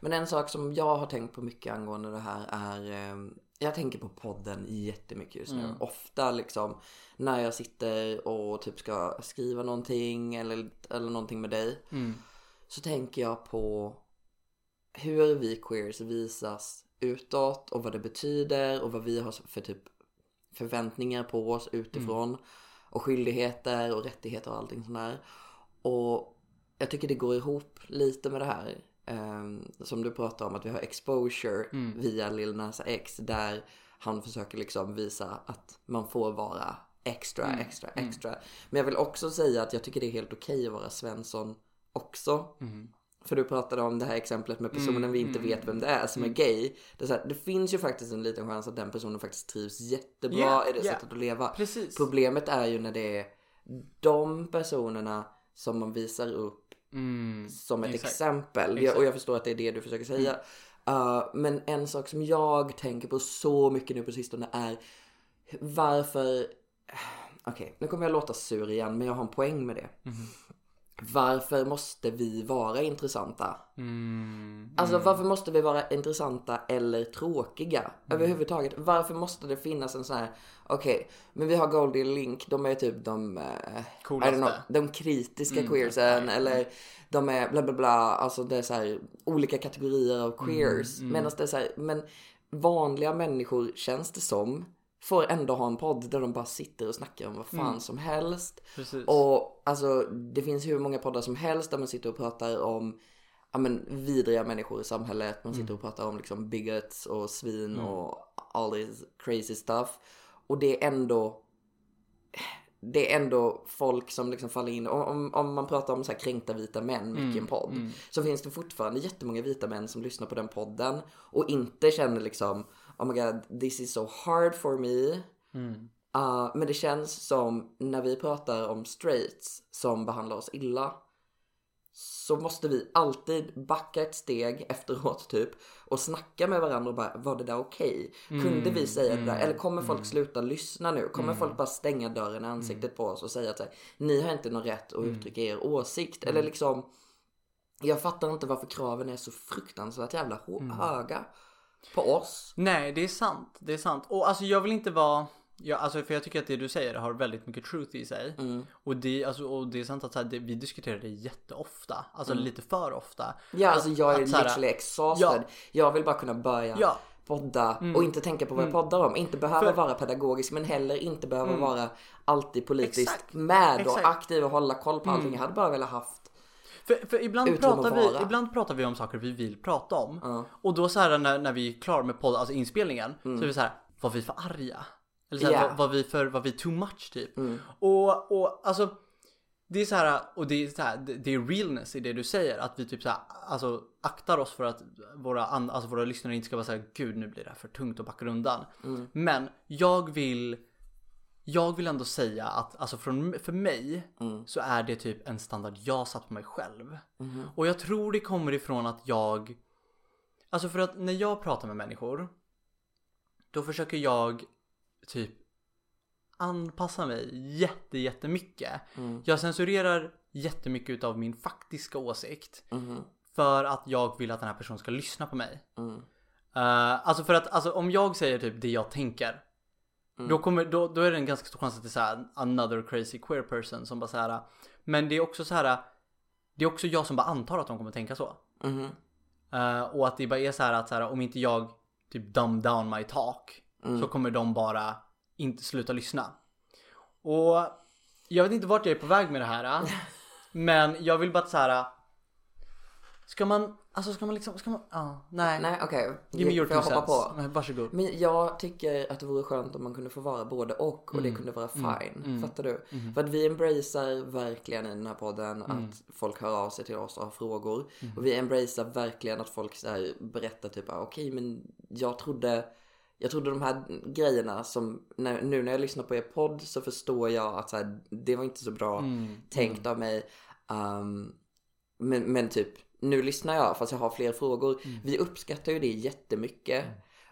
Men en sak som jag har tänkt på mycket angående det här är ehm, jag tänker på podden jättemycket just nu. Ofta liksom när jag sitter och typ ska skriva någonting eller, eller någonting med dig. Mm. Så tänker jag på hur vi queers visas utåt och vad det betyder och vad vi har för typ förväntningar på oss utifrån. Och skyldigheter och rättigheter och allting sånt där. Och jag tycker det går ihop lite med det här. ehm, som du pratar om att vi har exposure via Lil Nas X där han försöker liksom visa att man får vara extra, extra, extra. Men jag vill också säga att jag tycker det är helt okej att vara Svensson också. För du pratade om det här exemplet med personen vi inte vet vem det är som är gay. Det, är så här, det finns ju faktiskt en liten chans att den personen faktiskt trivs jättebra Yeah, i det yeah. sättet att leva. Precis. Problemet är ju när det är de personerna som man visar upp Mm. som ett Exakt. exempel. Exakt. och jag förstår att det är det du försöker säga. Uh, men en sak som jag tänker på så mycket nu på sistone är varför... Okej, nu kommer jag låta sur igen men jag har en poäng med det. Varför måste vi vara intressanta? Mm. Alltså varför måste vi vara intressanta eller tråkiga? Överhuvudtaget. Varför måste det finnas en sån här, okej, men vi har Goldie Link, de är typ de, eh, Coolaste. know, de kritiska queersen eller de är bla bla bla, alltså det är så här olika kategorier av queers. Medan det är så här, men vanliga människor känns det som får ändå ha en podd där de bara sitter och snackar om vad fan som helst. Precis. Och alltså det finns hur många poddar som helst där man sitter och pratar om ja, men, vidriga människor i samhället. Man sitter och pratar om liksom bigots och svin och all this crazy stuff. Och det är ändå det är ändå folk som liksom faller in. Om, om, man pratar om så här kränkta vita män mycket i en podd. Så finns det fortfarande jättemånga vita män som lyssnar på den podden. Och inte känner liksom Oh my god, this is so hard for me. Uh, men det känns som när vi pratar om straights som behandlar oss illa så måste vi alltid backa ett steg efteråt typ och snacka med varandra och bara var det där okej? Kunde vi säga det där? Eller kommer folk sluta lyssna nu? Kommer folk bara stänga dörren i ansiktet på oss och säga att ni har inte någon rätt att uttrycka er åsikt? Eller liksom jag fattar inte varför kraven är så fruktansvärt jävla höga på oss. Nej, det är sant. Det är sant. Och alltså jag vill inte vara Ja, alltså för jag tycker att det du säger har väldigt mycket truth i sig. Mm. Och, det, alltså, och det är sant att här, det, vi diskuterar det jätteofta. Alltså lite för ofta. Mm. Ja, alltså jag är att så här- literally exhausted. Jag vill bara kunna börja Ja. podda och inte tänka på vad jag poddar om. Inte behöva För- vara pedagogisk men heller inte behöva vara alltid politiskt Exakt. med och Exakt. aktiv och hålla koll på allting. Jag hade bara velat haft För, för ibland, pratar vi, ibland pratar vi om saker vi vill prata om. Och då så här när, när vi är klara med podd, alltså inspelningen. Så är vi så här, var vi för arga? Eller så här, Ja. var, vi för, var vi too much typ? Och, och alltså det är så här, och det är så här, det är realness i det du säger. Att vi typ så här, alltså aktar oss för att våra, alltså våra lyssnare inte ska vara så här, gud nu blir det här för tungt att backa undan. Men jag vill jag vill ändå säga att alltså från, för mig Mm. så är det typ en standard jag satt på mig själv. Mhm. Och jag tror det kommer ifrån att jag Alltså för att när jag pratar med människor Då försöker jag typ anpassa mig jätte jättemycket. Mm. Jag censurerar jättemycket utav min faktiska åsikt. Mhm. För att jag vill att den här personen ska lyssna på mig. Mm. Eh, alltså för att alltså, om jag säger typ det jag tänker. Mm. Då, kommer, då, då är det en ganska stor chans att det är så här, another crazy queer person som bara så här. Men det är också så här. Det är också jag som bara antar att de kommer tänka så. Mhm. Eh, och att det bara är så här att så här, om inte jag typ dumb down my talk. Mm. Så kommer de bara inte sluta lyssna. Och jag vet inte vart jag är på väg med det här. men jag vill bara så här. Ska man, alltså ska man liksom, ska man, ja, nej. Nej okej, Give me your two hoppa cents. på? Nej, Varsågod. Men jag tycker att det vore skönt om man kunde få vara både och och det kunde vara fine. Fattar du? För att vi embracear verkligen i den här podden att folk hör av sig till oss och har frågor. Och vi embracear verkligen att folk så här berättar typ ah, okej men jag trodde jag trodde de här grejerna som när, nu när jag lyssnar på er podd så förstår jag att så här, det var inte så bra tänkt av mig. Um, men, men typ nu lyssnar jag fast jag har fler frågor. Vi uppskattar ju det jättemycket.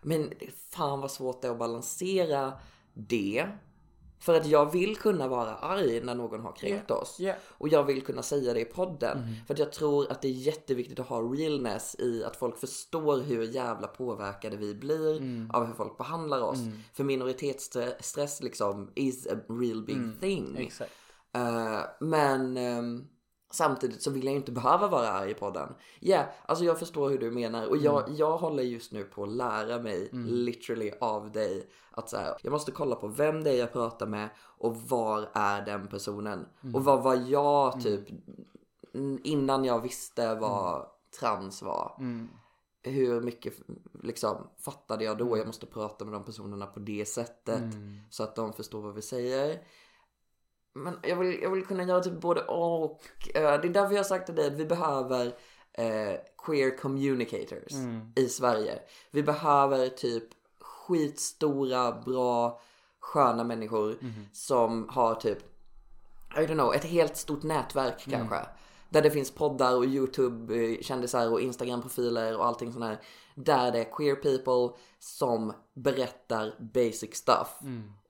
Men fan vad svårt det är att balansera det. För att jag vill kunna vara arg när någon har kränkt oss. Yeah. Och jag vill kunna säga det i podden. För att jag tror att det är jätteviktigt att ha realness i att folk förstår hur jävla påverkade vi blir av hur folk behandlar oss. För minoritetsstress liksom is a real big thing. Exakt. Eh, men ehm, samtidigt så vill jag ju inte behöva vara arg i podden. Ja, yeah, alltså jag förstår hur du menar och jag, jag håller just nu på att lära mig literally av dig att så här, jag måste kolla på vem det är jag pratar med och var är den personen och vad var jag typ n- innan jag visste vad trans var. Mm. Hur mycket liksom fattade jag då? Jag måste prata med de personerna på det sättet Mm. så att de förstår vad vi säger. Men jag vill, jag vill kunna göra typ både och. Eh, Det är därför jag har sagt till dig att vi behöver eh, queer communicators i Sverige. Vi behöver typ skitstora, bra, sköna människor som har typ, I don't know, ett helt stort nätverk kanske. Där det finns poddar och YouTube-kändisar och Instagram-profiler och allting sånt här. Där det är queer people som berättar basic stuff.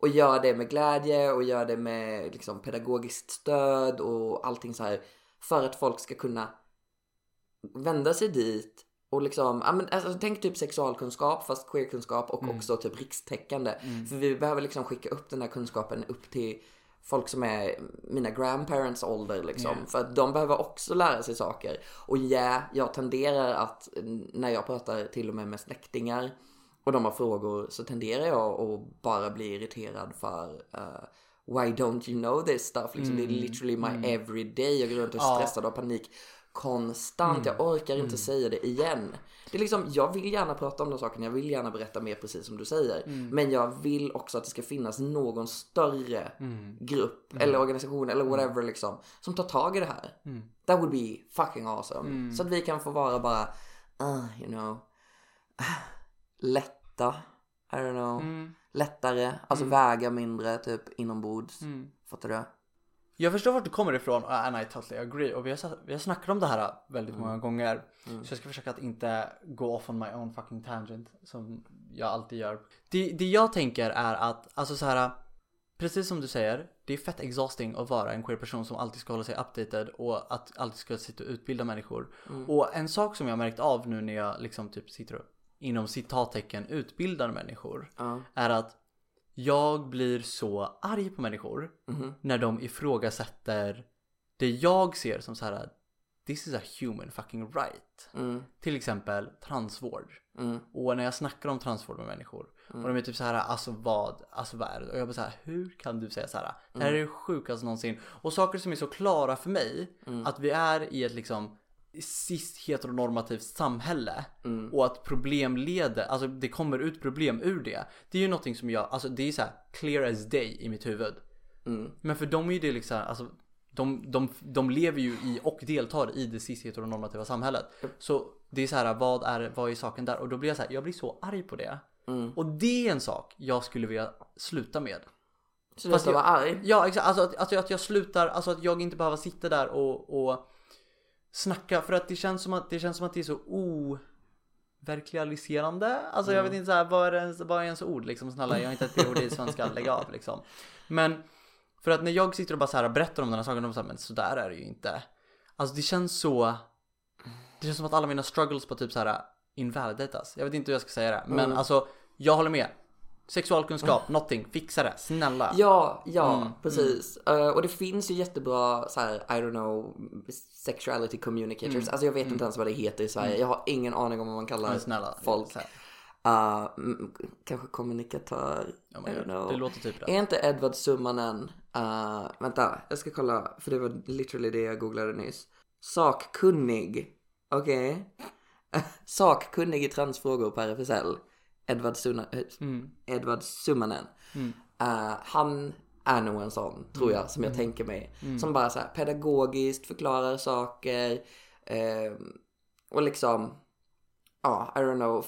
Och gör det med glädje och gör det med liksom, pedagogiskt stöd och allting så här. För att folk ska kunna vända sig dit och liksom, ja, men, alltså, tänk typ sexualkunskap fast queerkunskap och också typ rikstäckande. För vi behöver liksom skicka upp den här kunskapen upp till folk som är mina grandparents ålder liksom. Yeah. För att de behöver också lära sig saker. Och ja, jag tenderar att mm, när jag pratar till och med med släktingar och de har frågor så tenderar jag att bara bli irriterad för eh, Why don't you know this stuff? Liksom, Det är literally my everyday. Jag går runt och är stressad och har panik konstant. Jag orkar inte säga det igen. Det är liksom, jag vill gärna prata om de sakerna. Jag vill gärna berätta mer precis som du säger. Men jag vill också att det ska finnas någon större grupp eller organisation eller whatever liksom. Som tar tag i det här. That would be fucking awesome. Så att vi kan få vara bara, uh, you know, lätta. I don't know. Lättare, alltså väga mindre typ inombords. Fattar du? Jag förstår vart du kommer ifrån uh, and I totally agree. Och vi har, vi har snackat om det här väldigt många gånger. Så jag ska försöka att inte gå off on my own fucking tangent. Som jag alltid gör. Det, det jag tänker är att, alltså så här. Precis som du säger, det är fett exhausting att vara en queer person som alltid ska hålla sig updated och att alltid ska sitta och utbilda människor. Och en sak som jag har märkt av nu när jag liksom typ sitter och inom citattecken utbildar människor Ja. är att jag blir så arg på människor när de ifrågasätter det jag ser som så här This is a human fucking right. Mm. Till exempel transvård. Mm. Och när jag snackar om transvård med människor och de är typ så här, alltså vad, alltså vad är det? Och jag bara så här, hur kan du säga så här? Det här är det sjukaste någonsin. Och saker som är så klara för mig, att vi är i ett liksom cis heteronormativt samhälle och att problem leder, alltså det kommer ut problem ur det. Det är ju någonting som jag, alltså det är så här clear as day i mitt huvud. Men för dem är ju det liksom, alltså de, de, de lever ju i och deltar i det cis heteronormativa samhället. Så det är så här, vad är, vad är saken där? Och då blir jag så här, jag blir så arg på det. Och det är en sak jag skulle vilja sluta med. Sluta vara arg. Ja exakt, alltså att, alltså att jag slutar, alltså att jag inte behöver sitta där och, och snacka för att det känns som att det känns som att det är så overklialiserande. Alltså jag vet inte så här, vad är, ens, vad är ens ord liksom? Snälla, jag har inte ett ordet i svenska, lägg av liksom. Men för att när jag sitter och bara så här berättar om den här saken, de säger men så där är det ju inte. Alltså det känns så, det känns som att alla mina struggles på typ så här invalidatas. Jag vet inte hur jag ska säga det, men alltså jag håller med. Sexualkunskap, någonting, fixa det, snälla. Ja, ja, Mm, precis. Eh, och det finns ju jättebra så här, I don't know, sexuality communicators. Alltså jag vet inte ens vad det heter i Sverige. Jag har ingen aning om vad man kallar snälla, folk. Uh, mm, kanske kommunikatör. Ja, I don't know. det låter typ rätt. Är inte Edward Summanen, uh, vänta, jag ska kolla, för det var literally det jag googlade nyss. Sakkunnig, okej. Sakkunnig i transfrågor på RFSL. Edward, Sunna, eh, Mm. Edward Summanen. Mm. Uh, han är nog en sån, tror jag, som jag tänker mig. Som bara så här pedagogiskt förklarar saker. ehm, och liksom, ja, I don't know,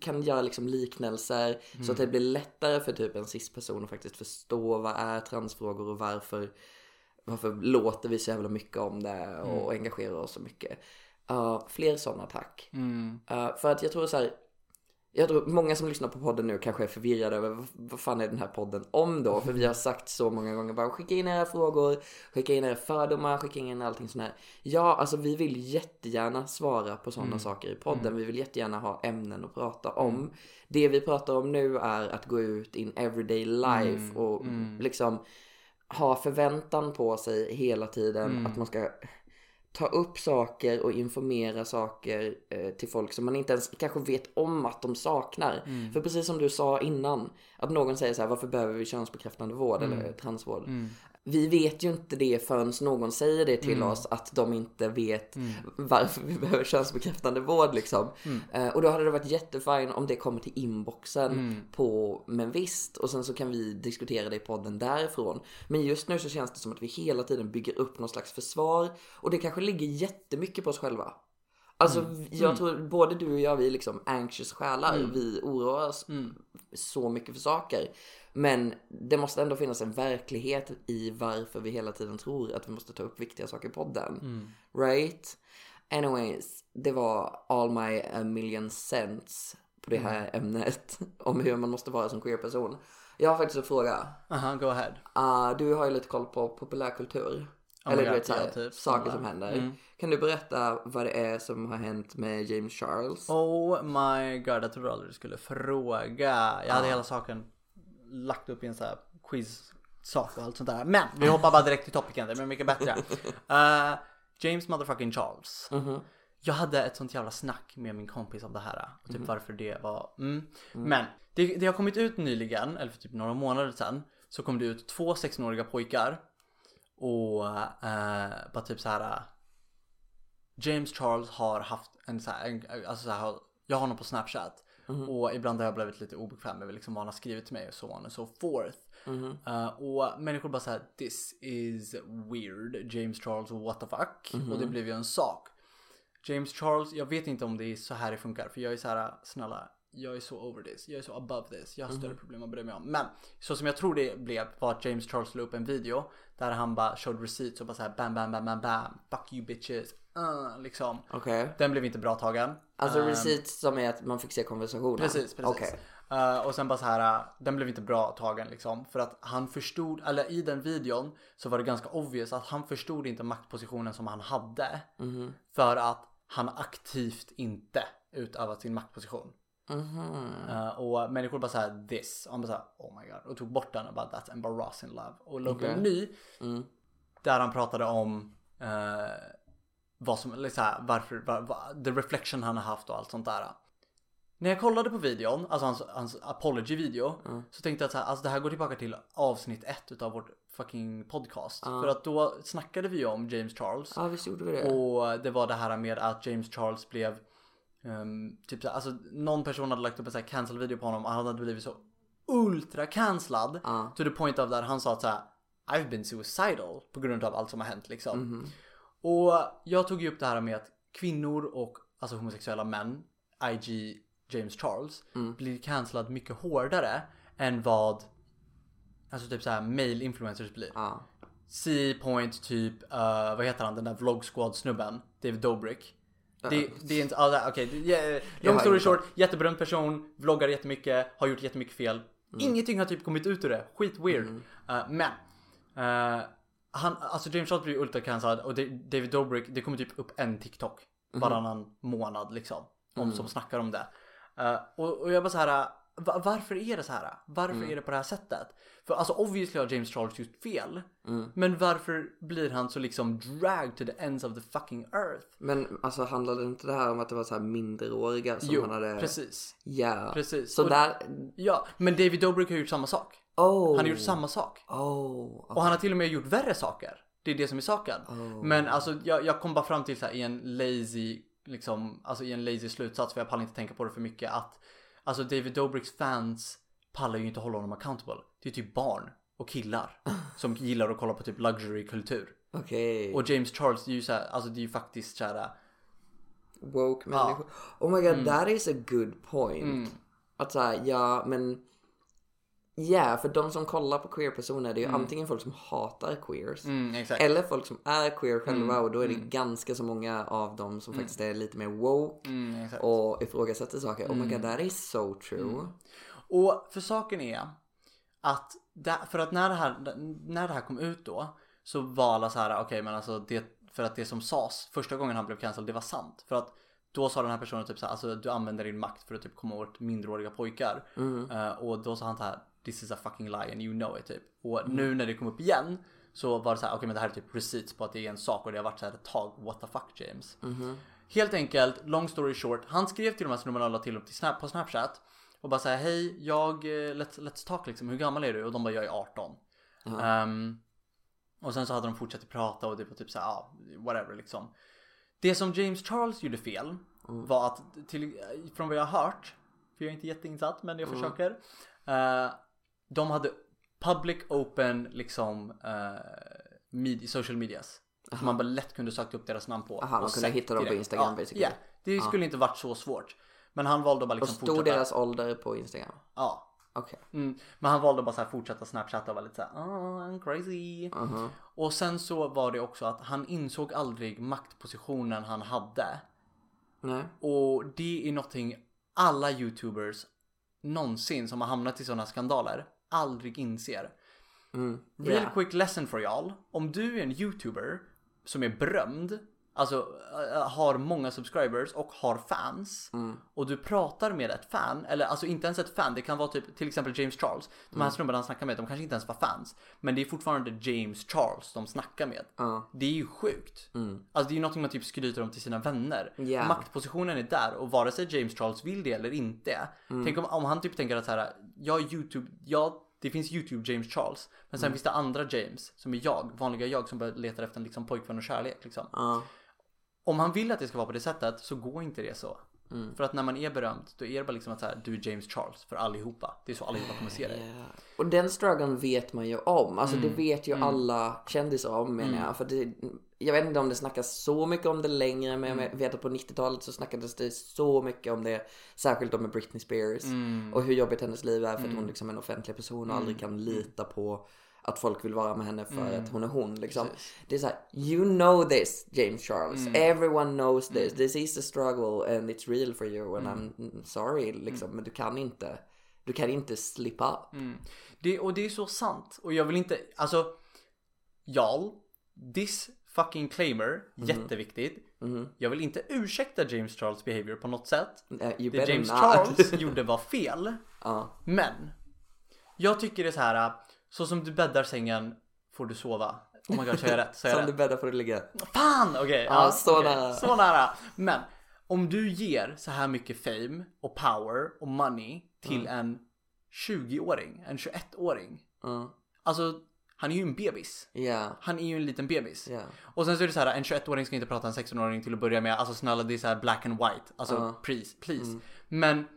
kan göra liksom liknelser. Så att det blir lättare för typ en cis-person att faktiskt förstå vad är transfrågor och varför, varför låter vi så jävla mycket om det och engagerar oss så mycket. Uh, fler sådana tack. Mm. Uh, för att jag tror så här. Jag tror många som lyssnar på podden nu kanske är förvirrade över vad, vad fan är den här podden om då? För vi har sagt så många gånger bara skicka in era frågor, skicka in era fördomar, skicka in allting sånt här. Ja, alltså vi vill jättegärna svara på sådana saker i podden. Vi vill jättegärna ha ämnen att prata om. Det vi pratar om nu är att gå ut in everyday life och liksom ha förväntan på sig hela tiden att man ska ta upp saker och informera saker eh, till folk som man inte ens kanske vet om att de saknar. För precis som du sa innan, att någon säger så här, varför behöver vi könsbekräftande vård eller transvård? Vi vet ju inte det förrän någon säger det till oss att de inte vet varför vi behöver könsbekräftande vård liksom. Eh, och då hade det varit jättefint om det kommer till inboxen på Men visst och sen så kan vi diskutera det i podden därifrån. Men just nu så känns det som att vi hela tiden bygger upp någon slags försvar och det kanske ligger jättemycket på oss själva. Alltså jag tror både du och jag vi är liksom anxious själar. Vi oroar oss så mycket för saker. Men det måste ändå finnas en verklighet i varför vi hela tiden tror att vi måste ta upp viktiga saker i podden. Right? Anyways, det var all my a million cents på det här ämnet. Om hur man måste vara som queer person. Jag har faktiskt en fråga. Aha, go ahead. Uh, du har ju lite koll på populärkultur. Oh Eller du vet såhär, typ. saker som händer. Mm. Kan du berätta vad det är som har hänt med James Charles? Oh my god, jag trodde aldrig du skulle fråga. Jag hade hela saken lagt upp i en sån här quiz-sak och allt sånt där. Men vi hoppar bara direkt till topicen, det blir mycket bättre. Eh, James motherfucking Charles. Mhm. Jag hade ett sånt jävla snack med min kompis om det här och typ varför det var mm. Men det, det har kommit ut nyligen, eller för typ några månader sedan, så kom det ut två 16-åriga pojkar och eh, bara typ så här. James Charles har haft en så här, en, alltså så här, jag har honom på snapchat och ibland har jag blivit lite obekväm med liksom vad han har skrivit till mig och så on och så forth. Eh, och människor bara såhär this is weird James Charles what the fuck och det blev ju en sak. James Charles, jag vet inte om det är så här det funkar för jag är så här snälla jag är så over this, jag är så above this, jag har större problem att bry mig om. Men så som jag tror det blev var att James Charles la upp en video där han bara showed receipts och bara såhär bam bam bam bam bam, fuck you bitches, uh, liksom. Okej. Den blev inte bra tagen. Alltså Ehm, receipts som är att man fick se konversationen? Precis, precis. Okej. Eh, och sen bara så här, uh, den blev inte bra tagen liksom. För att han förstod, eller i den videon så var det ganska obvious att han förstod inte maktpositionen som han hade. Mhm. För att han aktivt inte utövat sin maktposition. Mhm. Eh, och människor bara såhär this. Och han bara såhär oh my god. Och tog bort den och bara that's embarrassing love. Och la upp en ny. Mm. Där han pratade om eh, vad som, eller så här, varför, var, var, the reflection han har haft och allt sånt där. När jag kollade på videon, alltså hans, hans apology video, så tänkte jag att så här, alltså det här går tillbaka till avsnitt ett utav vårt fucking podcast. För att då snackade vi om James Charles. Ja, visst gjorde vi det? Och det var det här med att James Charles blev ehm, typ så här, alltså någon person hade lagt upp en sån här cancel video på honom och han hade blivit så ultra cancellad. Ja. To the point of där han sa att så här, I've been suicidal på grund av allt som har hänt liksom. Mhm. Och jag tog ju upp det här med att kvinnor och alltså homosexuella män, IG James Charles, Mm. blir cancellad mycket hårdare än vad alltså typ så här male influencers blir. Ja. C-point typ, uh, vad heter han, den där vlog squad snubben, David Dobrik. Det, det är inte, ah, det- okej, yeah, long story short, jätteberömd person, vloggar jättemycket, har gjort jättemycket fel. Ingenting har typ kommit ut ur det, skit weird. Uh, men, uh, han, alltså James Charles blir ultra cancelled och David Dobrik, det kommer typ upp en TikTok varannan månad liksom. Om, Som snackar om det. Uh, och, och jag bara så här. va- varför är det så här? Varför är det på det här sättet? För alltså obviously har James Charles gjort fel. Men varför blir han så liksom dragged to the ends of the fucking earth? Men alltså handlade inte det här om att det var så här minderåriga som Jo, han hade... precis. Ja. Precis. Så Och- där... Ja, men David Dobrik har gjort samma sak. Oh. Han har gjort samma sak. Oh. Och han har till och med gjort värre saker. Det är det som är saken. Men alltså jag, jag kom bara fram till så här i en lazy, liksom, alltså i en lazy slutsats för jag pallar inte tänka på det för mycket att alltså David Dobricks fans pallar ju inte hålla honom accountable. Det är typ barn och killar som gillar att kolla på typ luxury-kultur. Okej. Och James Charles, det är ju så här, alltså det är ju faktiskt så här, Woke människor. Oh my god, that is a good point. Att såhär, ja men... Ja, för de som kollar på queer-personer det är ju antingen folk som hatar queers. mm. Eller folk som är queer själva och då är det ganska så många av dem som faktiskt är lite mer woke Mm, och ifrågasätter saker. Oh my god, that is so true. Och för saken är att där, för att när det här, när det här kom ut då så var alla så här okej men alltså det för att det som sades första gången han blev cancelled det var sant. För att då sa den här personen typ så här, alltså du använder din makt för att typ komma åt minderåriga pojkar. Eh, och då sa han så här this is a fucking lie and you know it typ. Och nu när det kom upp igen så var det så här okej men det här är typ receipts på att det är en sak och det har varit så här ett tag what the fuck James. Helt enkelt, long story short, han skrev till de här snubbarna och la till upp till snap, på snapchat och bara säga hej, jag, eh, let's, let's talk liksom, hur gammal är du? Och de bara, jag är 18. Ehm, och sen så hade de fortsatt prata och det var typ såhär, ja, whatever liksom. Det som James Charles gjorde fel var att, till, från vad jag har hört, för jag är inte jätteinsatt men jag försöker. eh, de hade public open liksom uh, social medias. Så man bara lätt kunde söka upp deras namn på. Aha, man och kunde hitta dem på. Instagram, ja, basically. Ja, det skulle inte varit så svårt. Men han valde att bara Och liksom stod fortsätta. deras ålder på Instagram? Ja. Okej. Mm. Men han valde bara så fortsätta snapchatta och vara lite såhär oh, I'm crazy. Mhm. Och sen så var det också att han insåg aldrig maktpositionen han hade. Nej. Och det är någonting alla youtubers någonsin som har hamnat i sådana skandaler aldrig inser. Mm. Real Ja. quick lesson for y'all. Om du är en youtuber som är berömd, alltså äh, har många subscribers och har fans och du pratar med ett fan, eller alltså inte ens ett fan, det kan vara typ till exempel James Charles. De här snubbarna han snackar med, de kanske inte ens var fans, men det är fortfarande James Charles de snackar med. Ja. Det är ju sjukt. Alltså det är ju någonting man typ skryter om till sina vänner. Ja. Maktpositionen är där och vare sig James Charles vill det eller inte. Tänk om, om han typ tänker att så här, jag YouTube, ja det finns YouTube James Charles. Men sen finns det andra James som är jag, vanliga jag som letar efter en liksom pojkvän och kärlek liksom. Ja. Om han vill att det ska vara på det sättet så går inte det så. För att när man är berömd då är det bara liksom att så här, du är James Charles för allihopa. Det är så allihopa kommer se dig. Ja. Och den strugglen vet man ju om. Alltså Mm. det vet ju alla kändisar om menar jag. För det, jag vet inte om det snackas så mycket om det längre men Mm. jag vet att på 90-talet så snackades det så mycket om det. Särskilt om med Britney Spears. Mm. Och hur jobbigt hennes liv är för att hon liksom är en offentlig person och aldrig kan lita på att folk vill vara med henne för Mm. att hon är hon liksom. Det är såhär, you know this James Charles. Mm. Everyone knows this. This is the struggle and it's real for you and Mm. I'm sorry liksom. Men du kan inte, du kan inte slippa. Det, och det är så sant. Och jag vill inte, alltså, y'all, this fucking claimer, jätteviktigt. Jag vill inte ursäkta James Charles behavior på något sätt. Uh, Det James not. Charles gjorde var fel. Ja. Men, jag tycker det är så här, så som du bäddar sängen får du sova. Oh my god, säger jag rätt? Säger Som du bäddar får du ligga. Fan! Okej, Ja, så okej, nära. Så nära. Men, om du ger så här mycket fame och power och money till en 20-åring, en 21-åring. Ja. Alltså, han är ju en bebis. Ja. Han är ju en liten bebis. Ja. Och sen så är det så här, en 21-åring ska inte prata en 16-åring till att börja med. Alltså snälla, det är så här black and white. Alltså Ja. please, please. Men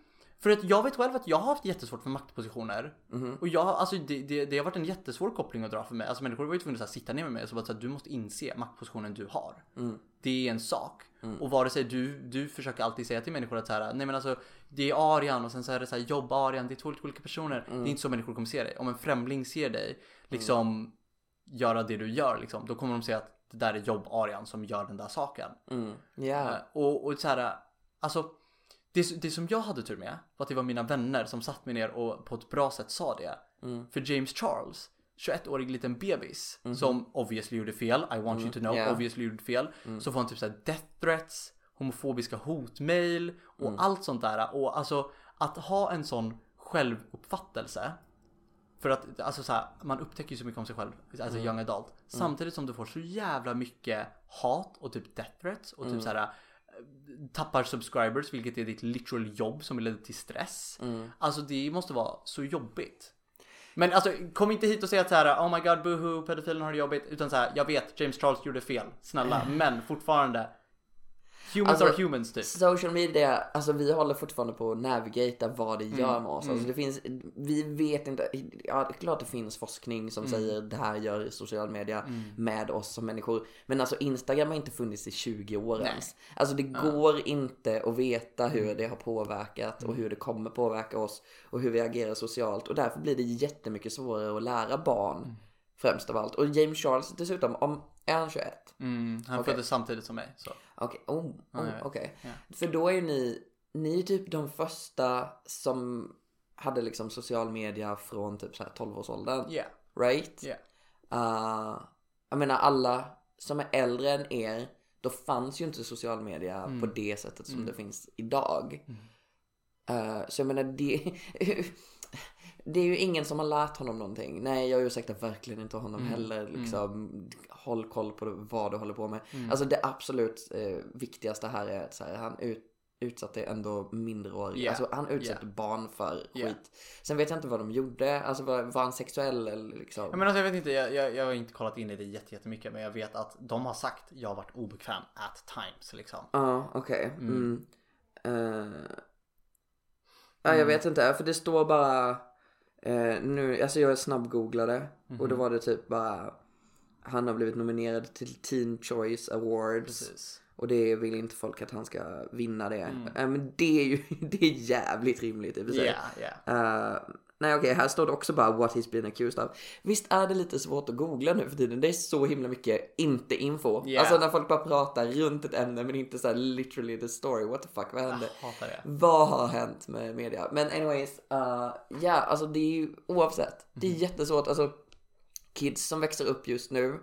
För att jag vet själv att jag har haft jättesvårt för maktpositioner. Mhm. Och jag, alltså det, det, det har varit en jättesvår koppling att dra för mig. Alltså människor var ju tvungna att här, sitta ner med mig och så bara så här, du måste inse maktpositionen du har. Mm. Det är en sak. Och vare sig du, du försöker alltid säga till människor att så här, nej men alltså det är Arian och sen så är det så här jobb Arian, det är två lite olika personer. Mm. Det är inte så människor kommer se dig. Om en främling ser dig liksom göra det du gör liksom, då kommer de säga att det där är jobb Arian som gör den där saken. Mm. Eh, Och, och så här, alltså det, det som jag hade tur med var att det var mina vänner som satt mig ner och på ett bra sätt sa det. Mm. För James Charles, 21-årig liten bebis som obviously gjorde fel, I want you to know. Yeah. obviously gjorde fel. Så får han typ såhär death threats, homofobiska hotmail och Mm. allt sånt där. Och alltså att ha en sån självuppfattelse för att alltså så här, man upptäcker ju så mycket om sig själv, alltså Mm. young adult. Samtidigt som du får så jävla mycket hat och typ death threats och Mm. typ så här eh, tappar subscribers vilket är ditt literal jobb som leder till stress. Mm. Alltså det måste vara så jobbigt. Men alltså kom inte hit och säg att så här, oh my god boohoo pedofilen har det jobbigt. Utan så här, jag vet James Charles gjorde fel, snälla. Men fortfarande. Humans Alltså, are humans typ. Social media, alltså vi håller fortfarande på att navigata vad det gör Mm, med oss. Alltså det finns, vi vet inte, ja det är klart det finns forskning som Mm. säger det här gör social media med oss som människor. Men alltså Instagram har inte funnits i 20 år ens. Alltså det går inte att veta hur Mm. det har påverkat och hur det kommer påverka oss och hur vi agerar socialt. Och därför blir det jättemycket svårare att lära barn. Mm. Främst av allt. Och James Charles dessutom, om, är han 21? Mm, han Okej. föddes samtidigt som mig. Okej, oh, oh, jag vet. okej. Ja. För då är ju ni, ni är typ de första som hade liksom social media från typ så här 12-årsåldern. Yeah, Right? yeah. Uh, jag menar alla som är äldre än er, då fanns ju inte social media Mm. på det sättet som det finns idag. Uh, så jag menar det, det är ju ingen som har lärt honom någonting. Nej, jag ursäktar verkligen inte honom Mm. heller. Liksom, Håll koll på vad du håller på med. Alltså det absolut eh, viktigaste här är att så här, han ut, utsatte ändå minderåriga. Yeah. Alltså han utsatte barn för Yeah. skit. Sen vet jag inte vad de gjorde. Alltså var, var han sexuell eller liksom? Ja, men alltså, jag vet inte, jag, jag, jag har inte kollat in i det jätte- jättemycket men jag vet att de har sagt jag har varit obekväm at times liksom. Ja, okej. Mm. Eh, ja, jag vet inte. För det står bara... eh, nu, alltså jag snabbgooglade. Och då var det typ bara... Han har blivit nominerad till Teen Choice Awards. Precis. Och det vill inte folk att han ska vinna det. Eh, men det är ju det är jävligt rimligt i och för sig. Yeah, yeah. Eh, nej okej, här står det också bara what he's been accused of. Visst är det lite svårt att googla nu för tiden? Det är så himla mycket inte info. Yeah. Alltså när folk bara pratar runt ett ämne men inte så här literally the story. What the fuck, vad hände? Vad har hänt med media? Men anyways, uh, ja alltså det är ju oavsett. Det är jättesvårt. Alltså kids som växer upp just nu,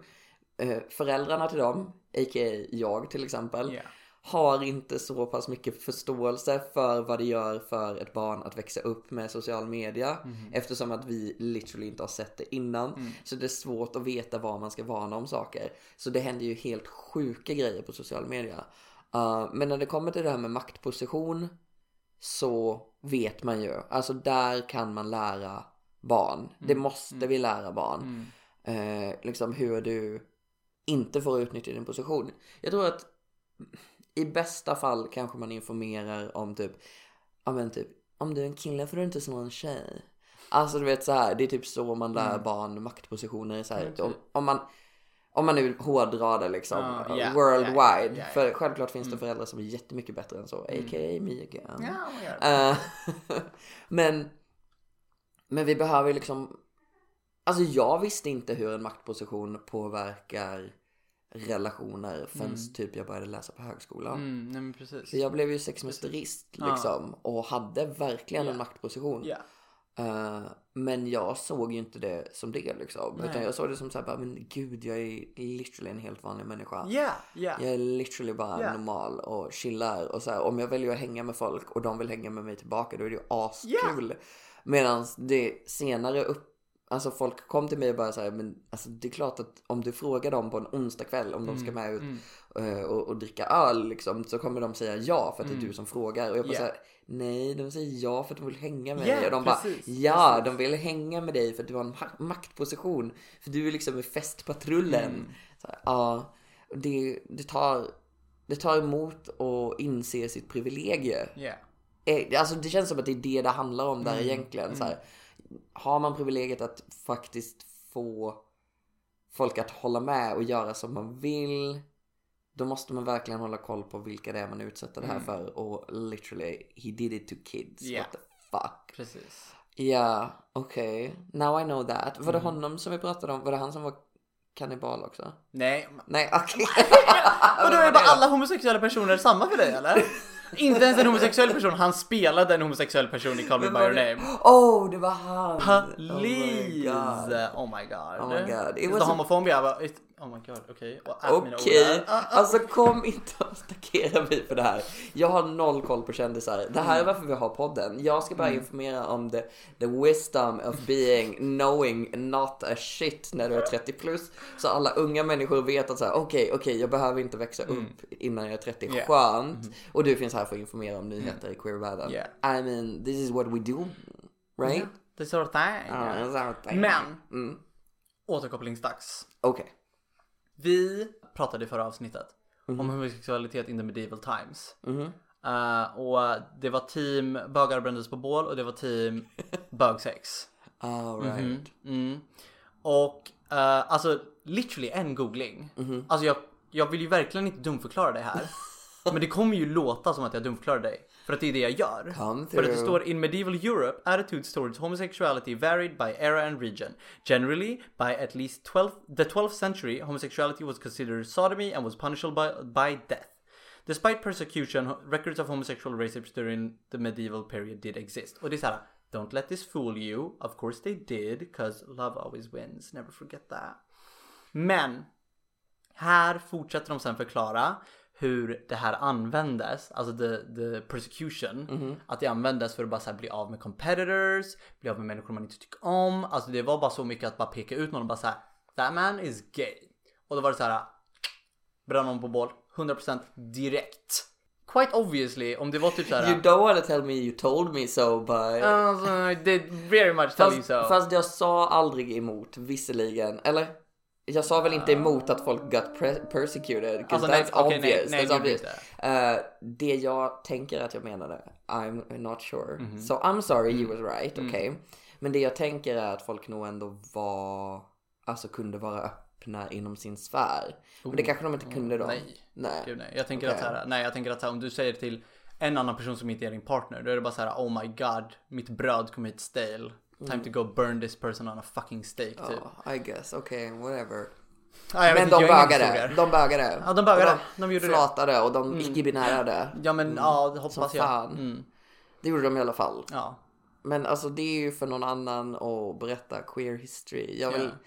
eh, föräldrarna till dem, a.k.a. jag till exempel, Yeah. har inte så pass mycket förståelse för vad det gör för ett barn att växa upp med social media. Eftersom att vi literally inte har sett det innan. Så det är svårt att veta var man ska varna om saker. Så det händer ju helt sjuka grejer på social media. Uh, men när det kommer till det här med maktposition så vet man ju. Alltså där kan man lära barn. Det måste vi lära barn. Eh, liksom hur du inte får utnyttja din position. Jag tror att i bästa fall kanske man informerar om typ, ja men typ, om du är en kille får du inte slå en tjej. Alltså du vet så här, det är typ så man lär barn maktpositioner. Så här, om, om man om man nu hårdrar det liksom, uh, yeah, worldwide. yeah, yeah, yeah. För självklart finns det föräldrar som är jättemycket bättre än så, a.k.a. me again. Oh men, men vi behöver ju liksom, alltså jag visste inte hur en maktposition påverkar relationer förrän typ jag började läsa på högskolan. Mm, nej men precis. Så jag blev ju sexmästerist liksom och hade verkligen en Ja. maktposition. Ja. Eh, men jag såg ju inte det som det liksom. Nej. Utan jag såg det som såhär, bara, men gud jag är literally en helt vanlig människa. Ja, ja. Jag är literally bara Ja. normal och chillar och så här, om jag väljer att hänga med folk och de vill hänga med mig tillbaka då är det ju askul. Medan det senare upp, alltså folk kom till mig och bara så här, men alltså det är klart att om du frågar dem på en onsdag kväll om de ska med ut eh, och, och dricka öl liksom så kommer de säga ja för att det är du som frågar och jag bara Ja. så här, nej de säger ja för att de vill hänga med Ja, dig och de precis, bara ja precis. de vill hänga med dig för att du har en ma- maktposition för du är liksom i festpatrullen. Mm. Så här, ja, det, det tar det tar emot att inse sitt privilegie eh, alltså det känns som att det är det det handlar om där Mm, egentligen. Så här, har man privilegiet att faktiskt få folk att hålla med och göra som man vill. Då måste man verkligen hålla koll på vilka det är man utsätter det här för. Och literally, he did it to kids. Mm. Yeah. What the fuck. Precis. Ja, okej. Now I know that. Var det Mm. honom som vi pratade om? Var det han som var kannibal också? Nej. Nej, okej. Och då är bara alla homosexuella personer samma för dig eller? Inte ens en homosexuell person, han spelade en homosexuell person i Call Me By Your Name. Oh, det var han! Please! Oh my god. Oh my god. Oh my god. It was was a- it- Oh my god, okej. Ord Okej, ah. alltså kom inte och attackera mig för det här. Jag har noll koll på kändisar. Det här är varför vi har podden. Jag ska bara informera om the, the wisdom of being knowing not a shit när du är 30 plus. Så alla unga människor vet att så här, okej, okej, jag behöver inte växa upp innan jag är 30. Yeah. Skönt. Och du finns här för att informera om nyheter i queervärlden. Yeah. I mean, this is what we do. Right? Det är sort of thing. En sån här thing. Men, Mm. återkopplingsdags. Okej. Vi pratade i förra avsnittet om homosexualitet in the medieval times. Mhm. Eh, och det var team bögar brändes på bål och det var team bögsex. Alright. Mm. Och eh, alltså literally en googling. Mhm. Alltså jag, jag vill ju verkligen inte dumförklara dig här. men det kommer ju låta som att jag dumförklarar dig. För att det är det jag gör. Come För att det står in medieval Europe, attitudes towards homosexuality varied by era and region. Generally, by at least 12th, the 12th century, homosexuality was considered sodomy and was punishable by, by death. Despite persecution, records of homosexual rape during the medieval period did exist. Och det är såhär, don't let this fool you. Of course they did, because love always wins. Never forget that. Men, här fortsätter de sen förklara hur det här användes, alltså the, the persecution, att det användes för att bara bli av med competitors, bli av med människor man inte tycker om. Alltså det var bara så mycket att bara peka ut någon och bara säga that man is gay. Och då var det så här bränna någon på bål, 100% direkt. Quite obviously, om det var typ så här. You don't want to tell me you told me so but... Alltså, I did very much tell you Fast, so. fast jag sa aldrig emot, visserligen. Eller? Jag sa väl inte emot att folk got pre- persecuted. Alltså, nej, that's nej, obvious. nej, that's det obvious. Eh, det jag tänker att jag menade, I'm not sure. Mhm. So I'm sorry you Mm. was right, okej. Men det jag tänker är att folk nog ändå var, alltså kunde vara öppna inom sin sfär. Men det kanske de inte kunde då. Oh, nej. Nej. Gud, nej. Jag tänker Okej. att här, nej jag tänker att här, om du säger till en annan person som inte är din partner, då är det bara så här, oh my god, mitt bröd kom hit stale. Time to go burn this person on a fucking stake typ. Mm. Ja, I guess, okej, whatever. Vet Men inte, de bögade, de bögade. Ja, de bögade. Och De gjorde det. flatade och de icke-binärade. Ja men ja, det hoppas Som jag. fan. Mm, Det gjorde de i alla fall. ja. Men alltså det är ju för någon annan att berätta queer history. Jag vill, Ja.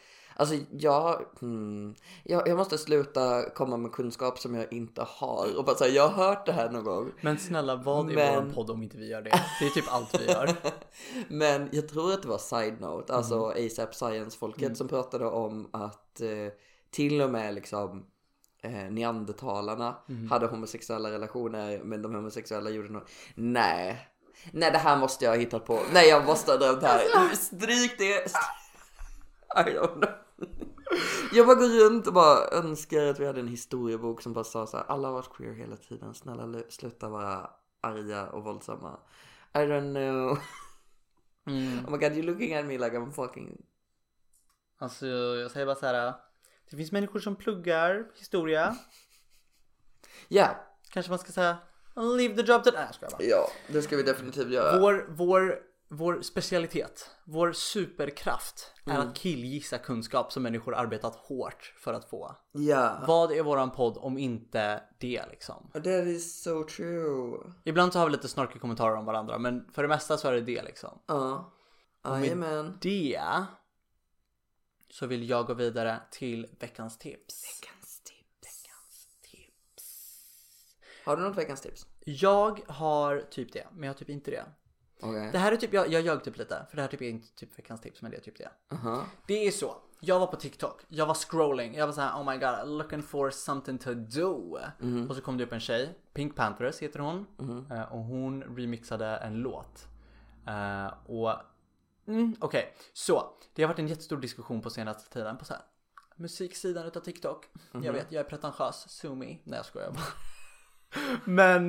Alltså jag, hmm, jag, jag måste sluta komma med kunskap som jag inte har. Och bara säga, jag har hört det här någon gång. Men snälla vad är Men- våran podd om inte vi gör det? Det är typ allt vi gör. Men jag tror att det var side note, alltså Mm. ASAP Science-folket som pratade om att eh, till och med liksom eh, neandertalarna Mm. hade homosexuella relationer men de homosexuella gjorde något. Nej. Nej det här måste jag ha hittat på. Nej jag måste ha drömt här. Alltså. Stryk det. I don't know. Jag bara går runt och bara önskar att vi hade en historiebok som bara sa så här. Alla har varit queer hela tiden. Snälla lu- sluta vara arga och våldsamma. I don't know. Mm. Oh my god, you're looking at me like I'm fucking... Alltså jag säger bara så här. Det finns människor som pluggar historia. Ja, Kanske man ska säga leave the job to... Nej jag bara. ja, det ska vi definitivt göra. Vår, vår, vår specialitet, vår superkraft är Mm. att killgissa kunskap som människor arbetat hårt för att få. Ja. Vad är våran podd om inte det liksom? That is so true. Ibland så har vi lite snarkiga kommentarer om varandra men för det mesta så är det det liksom. Ja. Jajamän. Det så vill jag gå vidare till veckans tips. Veckans tips. Veckans tips. Har du något veckans tips? Jag har typ det, men jag har typ inte det. Okej. Det här är typ, jag, jag ljög typ lite, för det här typ är inte typ veckans tips, men det är typ det. Aha. Det är så. Jag var på TikTok, jag var scrolling, jag var såhär oh my god, looking for something to do. Och så kom det upp en tjej, Pink Panthers heter hon. Eh, och hon remixade en låt. Eh, och, mm, okej. Så, det har varit en jättestor diskussion på senaste tiden på så här musiksidan utav TikTok. Jag vet, jag är pretentiös, sue me. Nej jag skojar bara. Men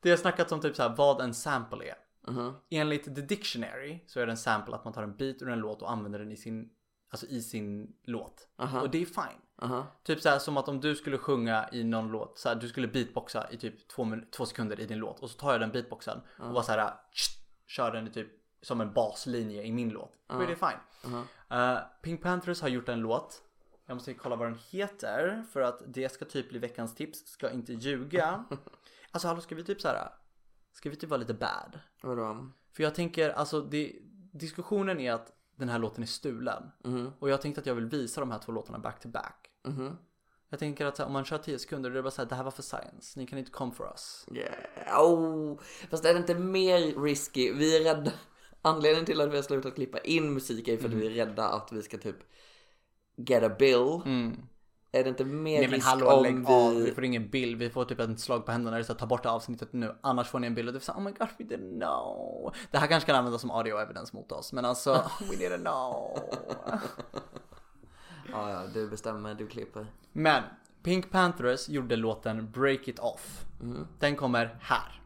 Det har snackats om typ så här vad en sample är. Mhm. Enligt The Dictionary så är det en sample att man tar en bit ur en låt och använder den i sin, alltså i sin låt. Aha. Och det är fine. Aha. Typ så här som att om du skulle sjunga i någon låt, så här, du skulle beatboxa i typ två, två sekunder i din låt och så tar jag den beatboxen och bara så här tsch, kör den i typ som en baslinje i min låt. Då är det fine. Eh, Pink Panthers har gjort en låt. Jag måste kolla vad den heter för att det ska typ bli veckans tips. Ska inte ljuga. Alltså hallå ska vi typ så här. Ska vi typ vara lite bad? Vadå? För jag tänker alltså det, diskussionen är att den här låten är stulen. Och jag tänkte att jag vill visa de här två låtarna back to back. Mhm. Jag tänker att här, om man kör 10 sekunder då är det bara såhär, det här var för science. Ni kan inte come for us. Yeah. Oh. Fast är det inte mer risky? Vi är rädda. Anledningen till att vi har slutat klippa in musik är för att vi är rädda att vi ska typ get a bill. Är det inte mer Nej men risk hallå om lägg vi... av, vi får ingen bild. Vi får typ en slag på händerna. Det så ta bort avsnittet nu. Annars får ni en bild och det är så här, oh my god we didn't know. Det här kanske kan användas som audio evidence mot oss. Men alltså, we didn't know. Ja, ja, du bestämmer, du klipper. Men Pink Panthers gjorde låten Break It Off. Den kommer här.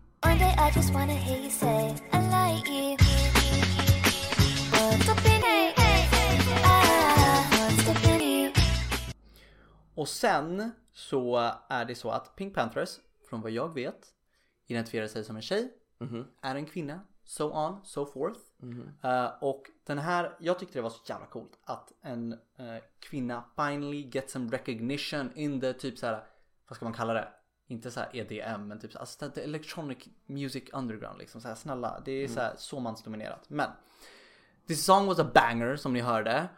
Och sen så är det så att Pink Panthers, från vad jag vet, identifierar sig som en tjej, är en kvinna, so on, so forth. Eh, och den här, jag tyckte det var så jävla coolt att en eh, kvinna finally get some recognition in the typ så här, vad ska man kalla det? Inte så här EDM men typ så här, electronic music underground liksom så här snälla, det är så här så mansdominerat. Men This song was a banger som ni hörde.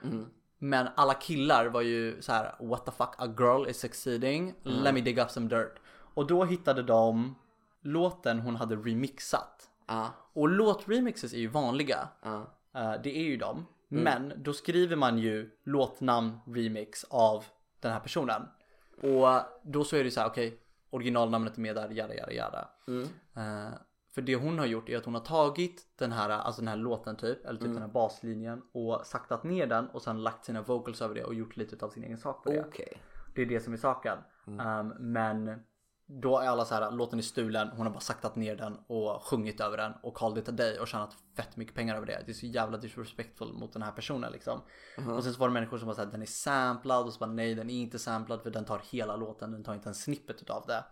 Men alla killar var ju så här: what the fuck, a girl is succeeding, let me dig up some dirt. Och då hittade de låten hon hade remixat. Ja, Och låtremixes är ju vanliga. ja. Eh, det är ju de. Men då skriver man ju låtnamn remix av den här personen. Och då så är det så här, okej, originalnamnet är med där, jada jada jada. Eh, för det hon har gjort är att hon har tagit den här, alltså den här låten typ, eller typ den här baslinjen och saktat ner den och sen lagt sina vocals över det och gjort lite av sin egen sak på det. Okej. Det är det som är saken. Um, men då är alla så här, låten är stulen, hon har bara saktat ner den och sjungit över den och called it a day och tjänat fett mycket pengar över det. Det är så jävla disrespectful mot den här personen liksom. Och sen så var det människor som var såhär, den är samplad och så bara nej den är inte samplad för den tar hela låten, den tar inte en snippet utav det.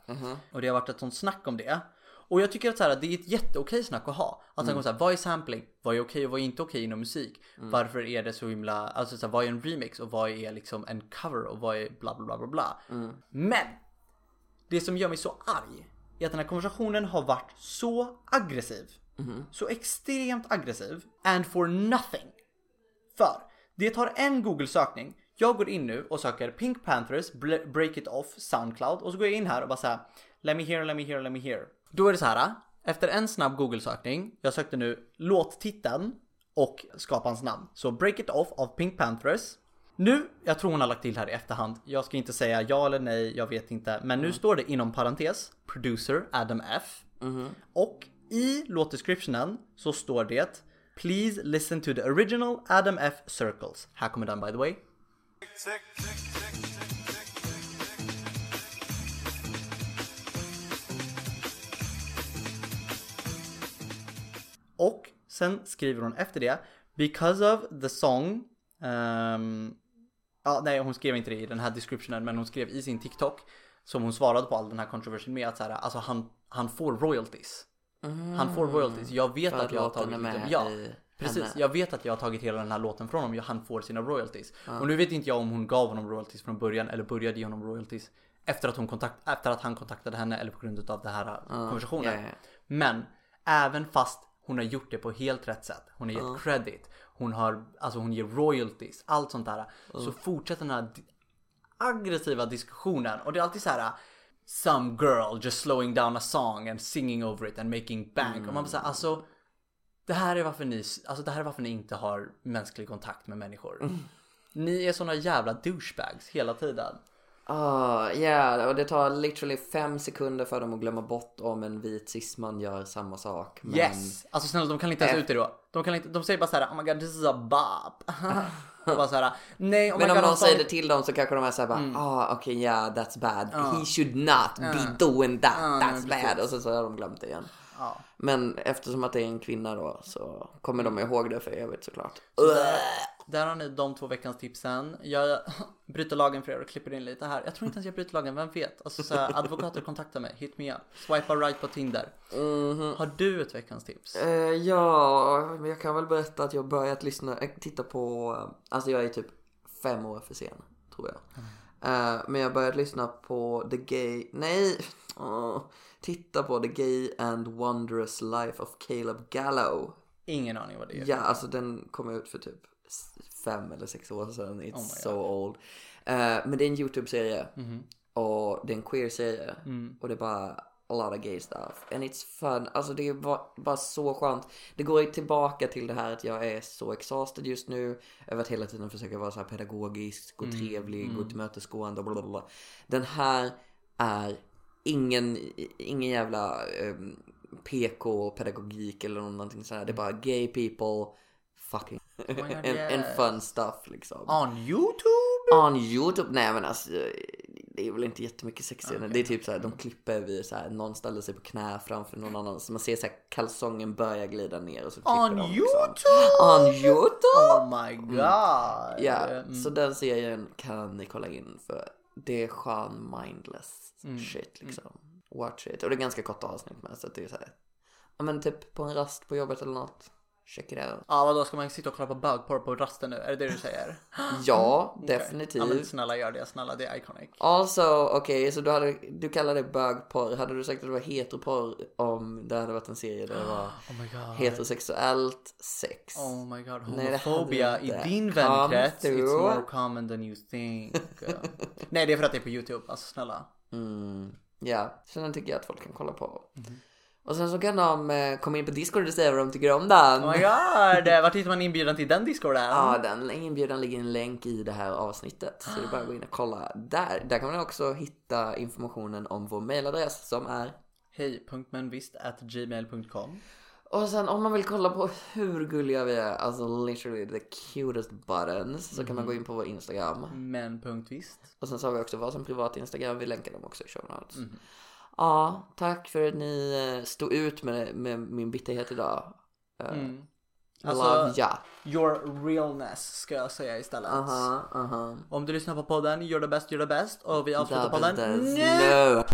Och det har varit ett sånt snack om det. Och jag tycker att så här, det är ett jätteokej snack att ha. Att mm. säga, vad är sampling? Vad är okej och vad är inte okej inom musik? Varför är det så himla, alltså så här, vad är en remix och vad är liksom en cover och vad är bla bla bla bla bla. Men! Det som gör mig så arg är att den här konversationen har varit så aggressiv. Så extremt aggressiv. And for nothing. För det tar en Google-sökning. Jag går in nu och söker Pink Panthers Break It Off Soundcloud och så går jag in här och bara såhär Let me hear, let me hear, let me hear. Då är det så här. Efter en snabb Google-sökning. Jag sökte nu låttiteln och skaparens namn. Så Break It Off av Pink Panthers. Nu, jag tror hon har lagt till här i efterhand. Jag ska inte säga ja eller nej, jag vet inte. Men nu står det inom parentes Producer Adam F. Och i låtdescriptionen så står det Please listen to the original Adam F Circles. Här kommer den by the way. Och sen skriver hon efter det Because of the song ehm, Ja nej hon skrev inte det i den här descriptionen men hon skrev i sin TikTok Som hon svarade på all den här kontroversen med att så här, alltså han, han får royalties. Han får royalties, jag vet Mm. För att jag har tagit med ja, i Precis, henne. jag vet att jag har tagit hela den här låten från honom, han får sina royalties. Och nu vet inte jag om hon gav honom royalties från början eller började ge honom royalties efter att, hon kontakt, efter att han kontaktade henne eller på grund av den här konversationen. ja, ja. men även fast hon har gjort det på helt rätt sätt. Hon har gett credit. Hon har, alltså hon ger royalties. Allt sånt där. Så fortsätter den här aggressiva diskussionen. Och det är alltid så här. Some girl just slowing down a song and singing over it and making bank. Och man bara säger alltså. Det här är varför ni, alltså det här är varför ni inte har mänsklig kontakt med människor. Ni är såna jävla douchebags hela tiden. Ah, ja, och det tar literally fem sekunder för dem att glömma bort om en vit cisman gör samma sak. Men... Yes! Alltså snälla de kan inte ens ut det då. De, kan inte, de säger bara så här, oh my god this is a bop. Bara såhär, nej oh Men om God, någon säger det till dem så kanske de är såhär bara, ah okej yeah that's bad. He should not be doing that, that's precis. bad. Och så, så har de glömt det igen. Ja. Men eftersom att det är en kvinna då så kommer de ihåg det för evigt såklart. Där har ni de två veckans tipsen. Jag bryter lagen för er och klipper in lite här. Jag tror inte ens jag bryter lagen, vem vet? Alltså så här, advokater kontaktar mig, hit me up. Swipa right på Tinder. Har du ett veckans tips? Eh, ja, jag kan väl berätta att jag börjat lyssna, äh, titta på, eh, alltså jag är typ fem år för sen, tror jag. Eh, men jag börjat lyssna på The Gay, nej, Åh. Titta på The Gay and Wondrous Life of Caleb Gallo. Ingen aning vad det är. Ja, alltså den kom ut för typ fem eller sex år sedan. It's Oh so old. Eh, men det är en YouTube-serie. Och det är en queer-serie. Och det är bara a lot of gay stuff. And it's fun. Alltså det är bara, bara så skönt. Det går ju tillbaka till det här att jag är så exhausted just nu. Över att hela tiden försöka vara så här pedagogisk och trevlig och tillmötesgående och bla bla bla. Den här är ingen, ingen jävla um, PK-pedagogik eller någonting sådär. Det är bara gay people fucking my God, and, fun stuff liksom. On YouTube? On YouTube? Nej men alltså det är väl inte jättemycket sexscener. Det är typ såhär, de klipper vid såhär, någon ställer sig på knä framför någon annan. Så man ser såhär kalsongen börja glida ner och så klipper On de YouTube? On YouTube? Oh my god. Ja, Mm. så den serien kan ni kolla in för det är skön mindless Mm. shit liksom. Watch it. Och det är ganska korta avsnitt med så att det är såhär, ja men typ på en rast på jobbet eller något. Check it out. Ja vadå, ska man sitta och kolla på bögporr på rasten nu? Är det det du säger? Ja, Okej. definitivt. Ja men snälla gör det, snälla det är iconic. Also, okej, så du, hade, du kallar det bögporr. Hade du sagt att det var heteroporr om det hade varit en serie där det var Oh heterosexuellt sex? Oh my god, Nej, homofobia det i din vänkrets it's more common than you think. Nej det är för att det är på YouTube, alltså snälla. Mm, ja, så den tycker jag att folk kan kolla på. Mhm. Och sen så kan de eh, komma in på Discord och säga vad de tycker om den. Oh my god, vart hittar man inbjudan till den discorden? Ja, den inbjudan ligger en länk i det här avsnittet. Så det är bara att gå in och kolla där. Där kan man också hitta informationen om vår mailadress som är Hej.menvisst at gmail.com Och sen om man vill kolla på hur gulliga vi är, alltså literally the cutest buttons, så kan man gå in på vår Instagram. Men.visst. Och sen så har vi också varsin privat Instagram, vi länkar dem också i show notes. Mhm. Ja, tack för att ni eh, stod ut med, med min bitterhet idag. Uh, Mm. Love Alltså, ya. your realness ska jag säga istället. Aha, aha. Om du lyssnar på podden, gör det bäst, gör det bäst. Och vi avslutar podden nu! no.